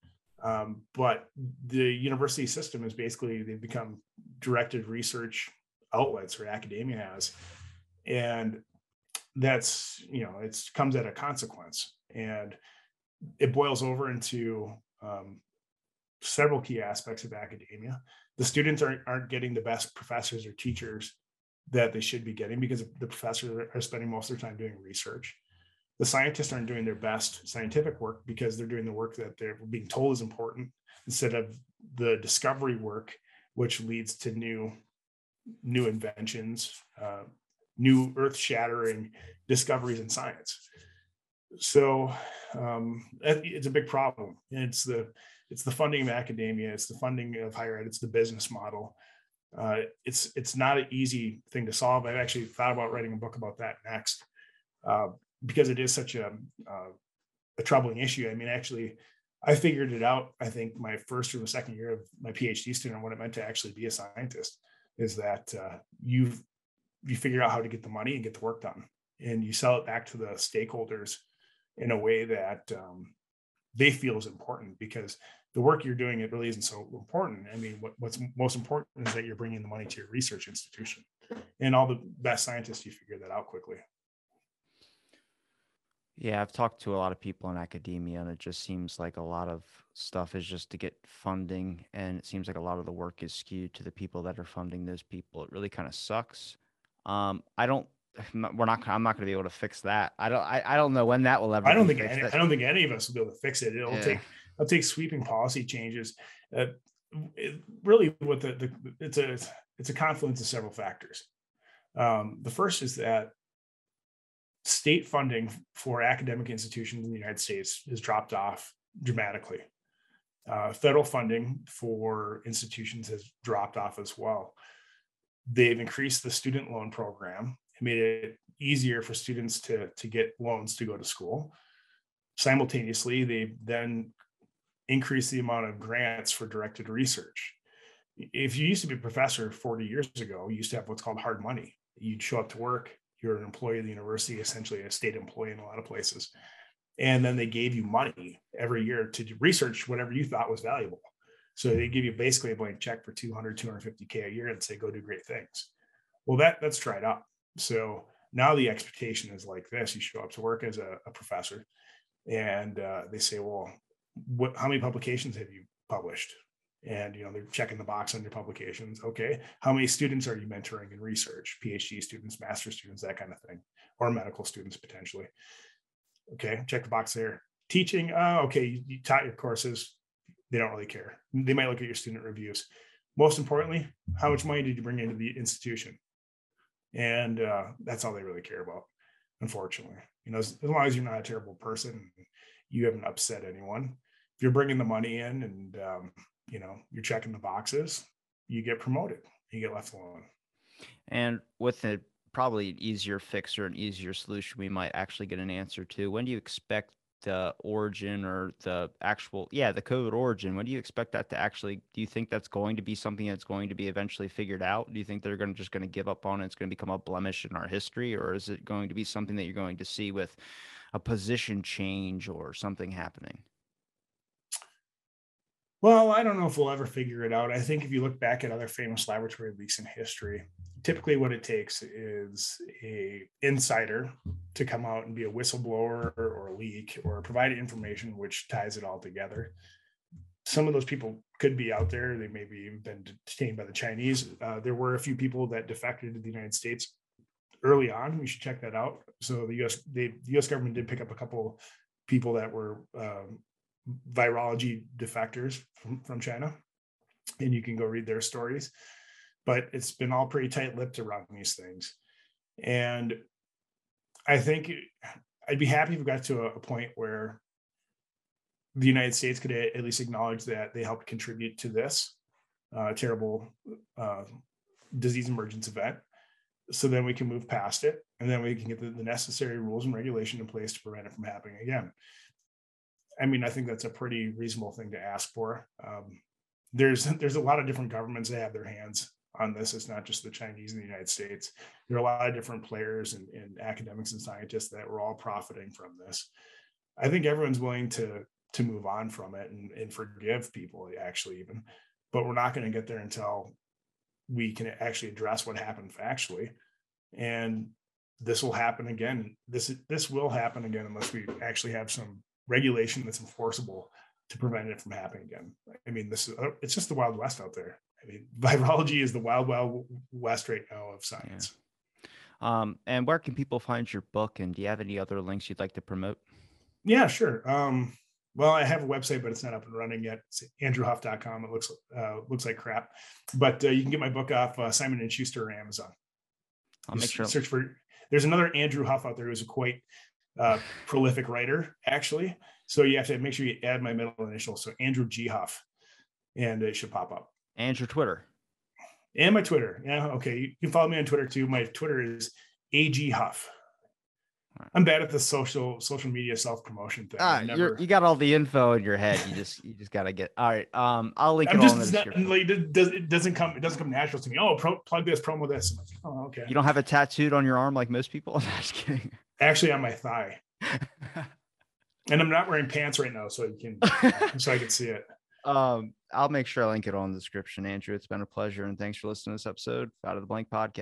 Um, but the university system is basically they've become directed research outlets or academia has and that's you know it comes at a consequence and it boils over into um, several key aspects of academia. The students aren't, aren't getting the best professors or teachers that they should be getting because the professors are spending most of their time doing research. The scientists aren't doing their best scientific work because they're doing the work that they're being told is important instead of the discovery work, which leads to new new inventions, uh, new earth-shattering discoveries in science so um, it's a big problem. It's the it's the funding of academia, it's the funding of higher ed, it's the business model. Uh, it's it's not an easy thing to solve. I've actually thought about writing a book about that next uh, because it is such a uh, a troubling issue. I mean, actually, I figured it out. I think my first or the second year of my PhD student, what it meant to actually be a scientist is that uh, you you figure out how to get the money and get the work done, and you sell it back to the stakeholders in a way that um, they feel is important because the work you're doing it really isn't so important. I mean, what, what's most important is that you're bringing the money to your research institution, and all the best scientists you figure that out quickly. Yeah, I've talked to a lot of people in academia, and it just seems like a lot of stuff is just to get funding, and it seems like a lot of the work is skewed to the people that are funding those people. It really kind of sucks. Um, I don't we're not i'm not going to be able to fix that. I don't I, I don't know when that will ever i don't think any, i don't think any of us will be able to fix it. It'll yeah. take it'll take sweeping policy changes. Uh, it, really what the, the it's a it's a confluence of several factors. Um, the first is that state funding for academic institutions in the united states has dropped off dramatically. Uh, federal funding for institutions has dropped off as well. They've increased the student loan program it made it easier for students to, to get loans to go to school. Simultaneously, they then increased the amount of grants for directed research. If you used to be a professor 40 years ago, you used to have what's called hard money. You'd show up to work, you're an employee of the university, essentially a state employee in a lot of places. And then they gave you money every year to research whatever you thought was valuable. So they give you basically a blank check for 200, 250K a year and say, go do great things. Well, that that's tried up. So now the expectation is like this you show up to work as a, a professor and uh, they say well what how many publications have you published? And you know they're checking the box on your publications. Okay how many students are you mentoring in research? Phd students master students that kind of thing or medical students potentially. Okay check the box there. Teaching? Uh, okay you, you taught your courses. They don't really care. They might look at your student reviews. Most importantly how much money did you bring into the institution and uh, that's all they really care about unfortunately. You know as, as, long as you're not a terrible person you haven't upset anyone if you're bringing the money in and um, you know you're checking the boxes you get promoted you get left alone. And with a probably an easier fix or an easier solution we might actually get an answer to when do you expect the origin or the actual yeah the COVID origin when do you expect that to actually do you think that's going to be something that's going to be eventually figured out do you think they're going to just going to give up on it it's going to become a blemish in our history or is it going to be something that you're going to see with a position change or something happening well, I don't know if we'll ever figure it out. I think if you look back at other famous laboratory leaks in history, typically what it takes is a insider to come out and be a whistleblower or leak or provide information which ties it all together. Some of those people could be out there. They maybe even been detained by the Chinese. Uh, there were a few people that defected to the United States early on. We should check that out. So the U.S. the U.S. government did pick up a couple people that were um, virology defectors from, from China, and you can go read their stories. But it's been all pretty tight lipped around these things. And I think I'd be happy if we got to a, a point where the United States could at least acknowledge that they helped contribute to this uh, terrible uh, disease emergence event. So then we can move past it, and then we can get the, the necessary rules and regulation in place to prevent it from happening again. I mean, I think that's a pretty reasonable thing to ask for. Um, there's there's a lot of different governments that have their hands on this. It's not just the Chinese and the United States. There are a lot of different players and, and academics and scientists that were all profiting from this. I think everyone's willing to to move on from it and, and forgive people actually even, but we're not going to get there until we can actually address what happened factually. And this will happen again. This this will happen again unless we actually have some regulation that's enforceable to prevent it from happening again. I mean, this is it's just the wild west out there. I mean, virology is the wild, wild west right now of science. Yeah. Um, and where can people find your book? And do you have any other links you'd like to promote? Yeah, sure. Um, well, I have a website, but it's not up and running yet. It's andrewhuff.com. It looks uh, looks like crap, but uh, you can get my book off uh, Simon and Schuster or Amazon. I'll Just make sure. Search for. There's another Andrew Huff out there who's a quite uh, prolific writer, actually. So you have to make sure you add my middle initial. So Andrew G. Huff, and it should pop up. And your Twitter. And my Twitter. Yeah. Okay. You can follow me on Twitter too. My Twitter is AG Huff. I'm bad at the social social media self promotion thing. Ah, never... you got all the info in your head. You just you just gotta get. All right. Um, I'll link I'm it just, all in the description. Like, it, does, it doesn't come it doesn't come natural to me. Oh, pro, plug this, promo this. Like, oh, okay. You don't have it tattooed on your arm like most people. I'm just kidding. Actually, on my thigh. and I'm not wearing pants right now, so you can so I can see it. Um, I'll make sure I link it all in the description, Andrew. It's been a pleasure, and thanks for listening to this episode out of the Blank Podcast.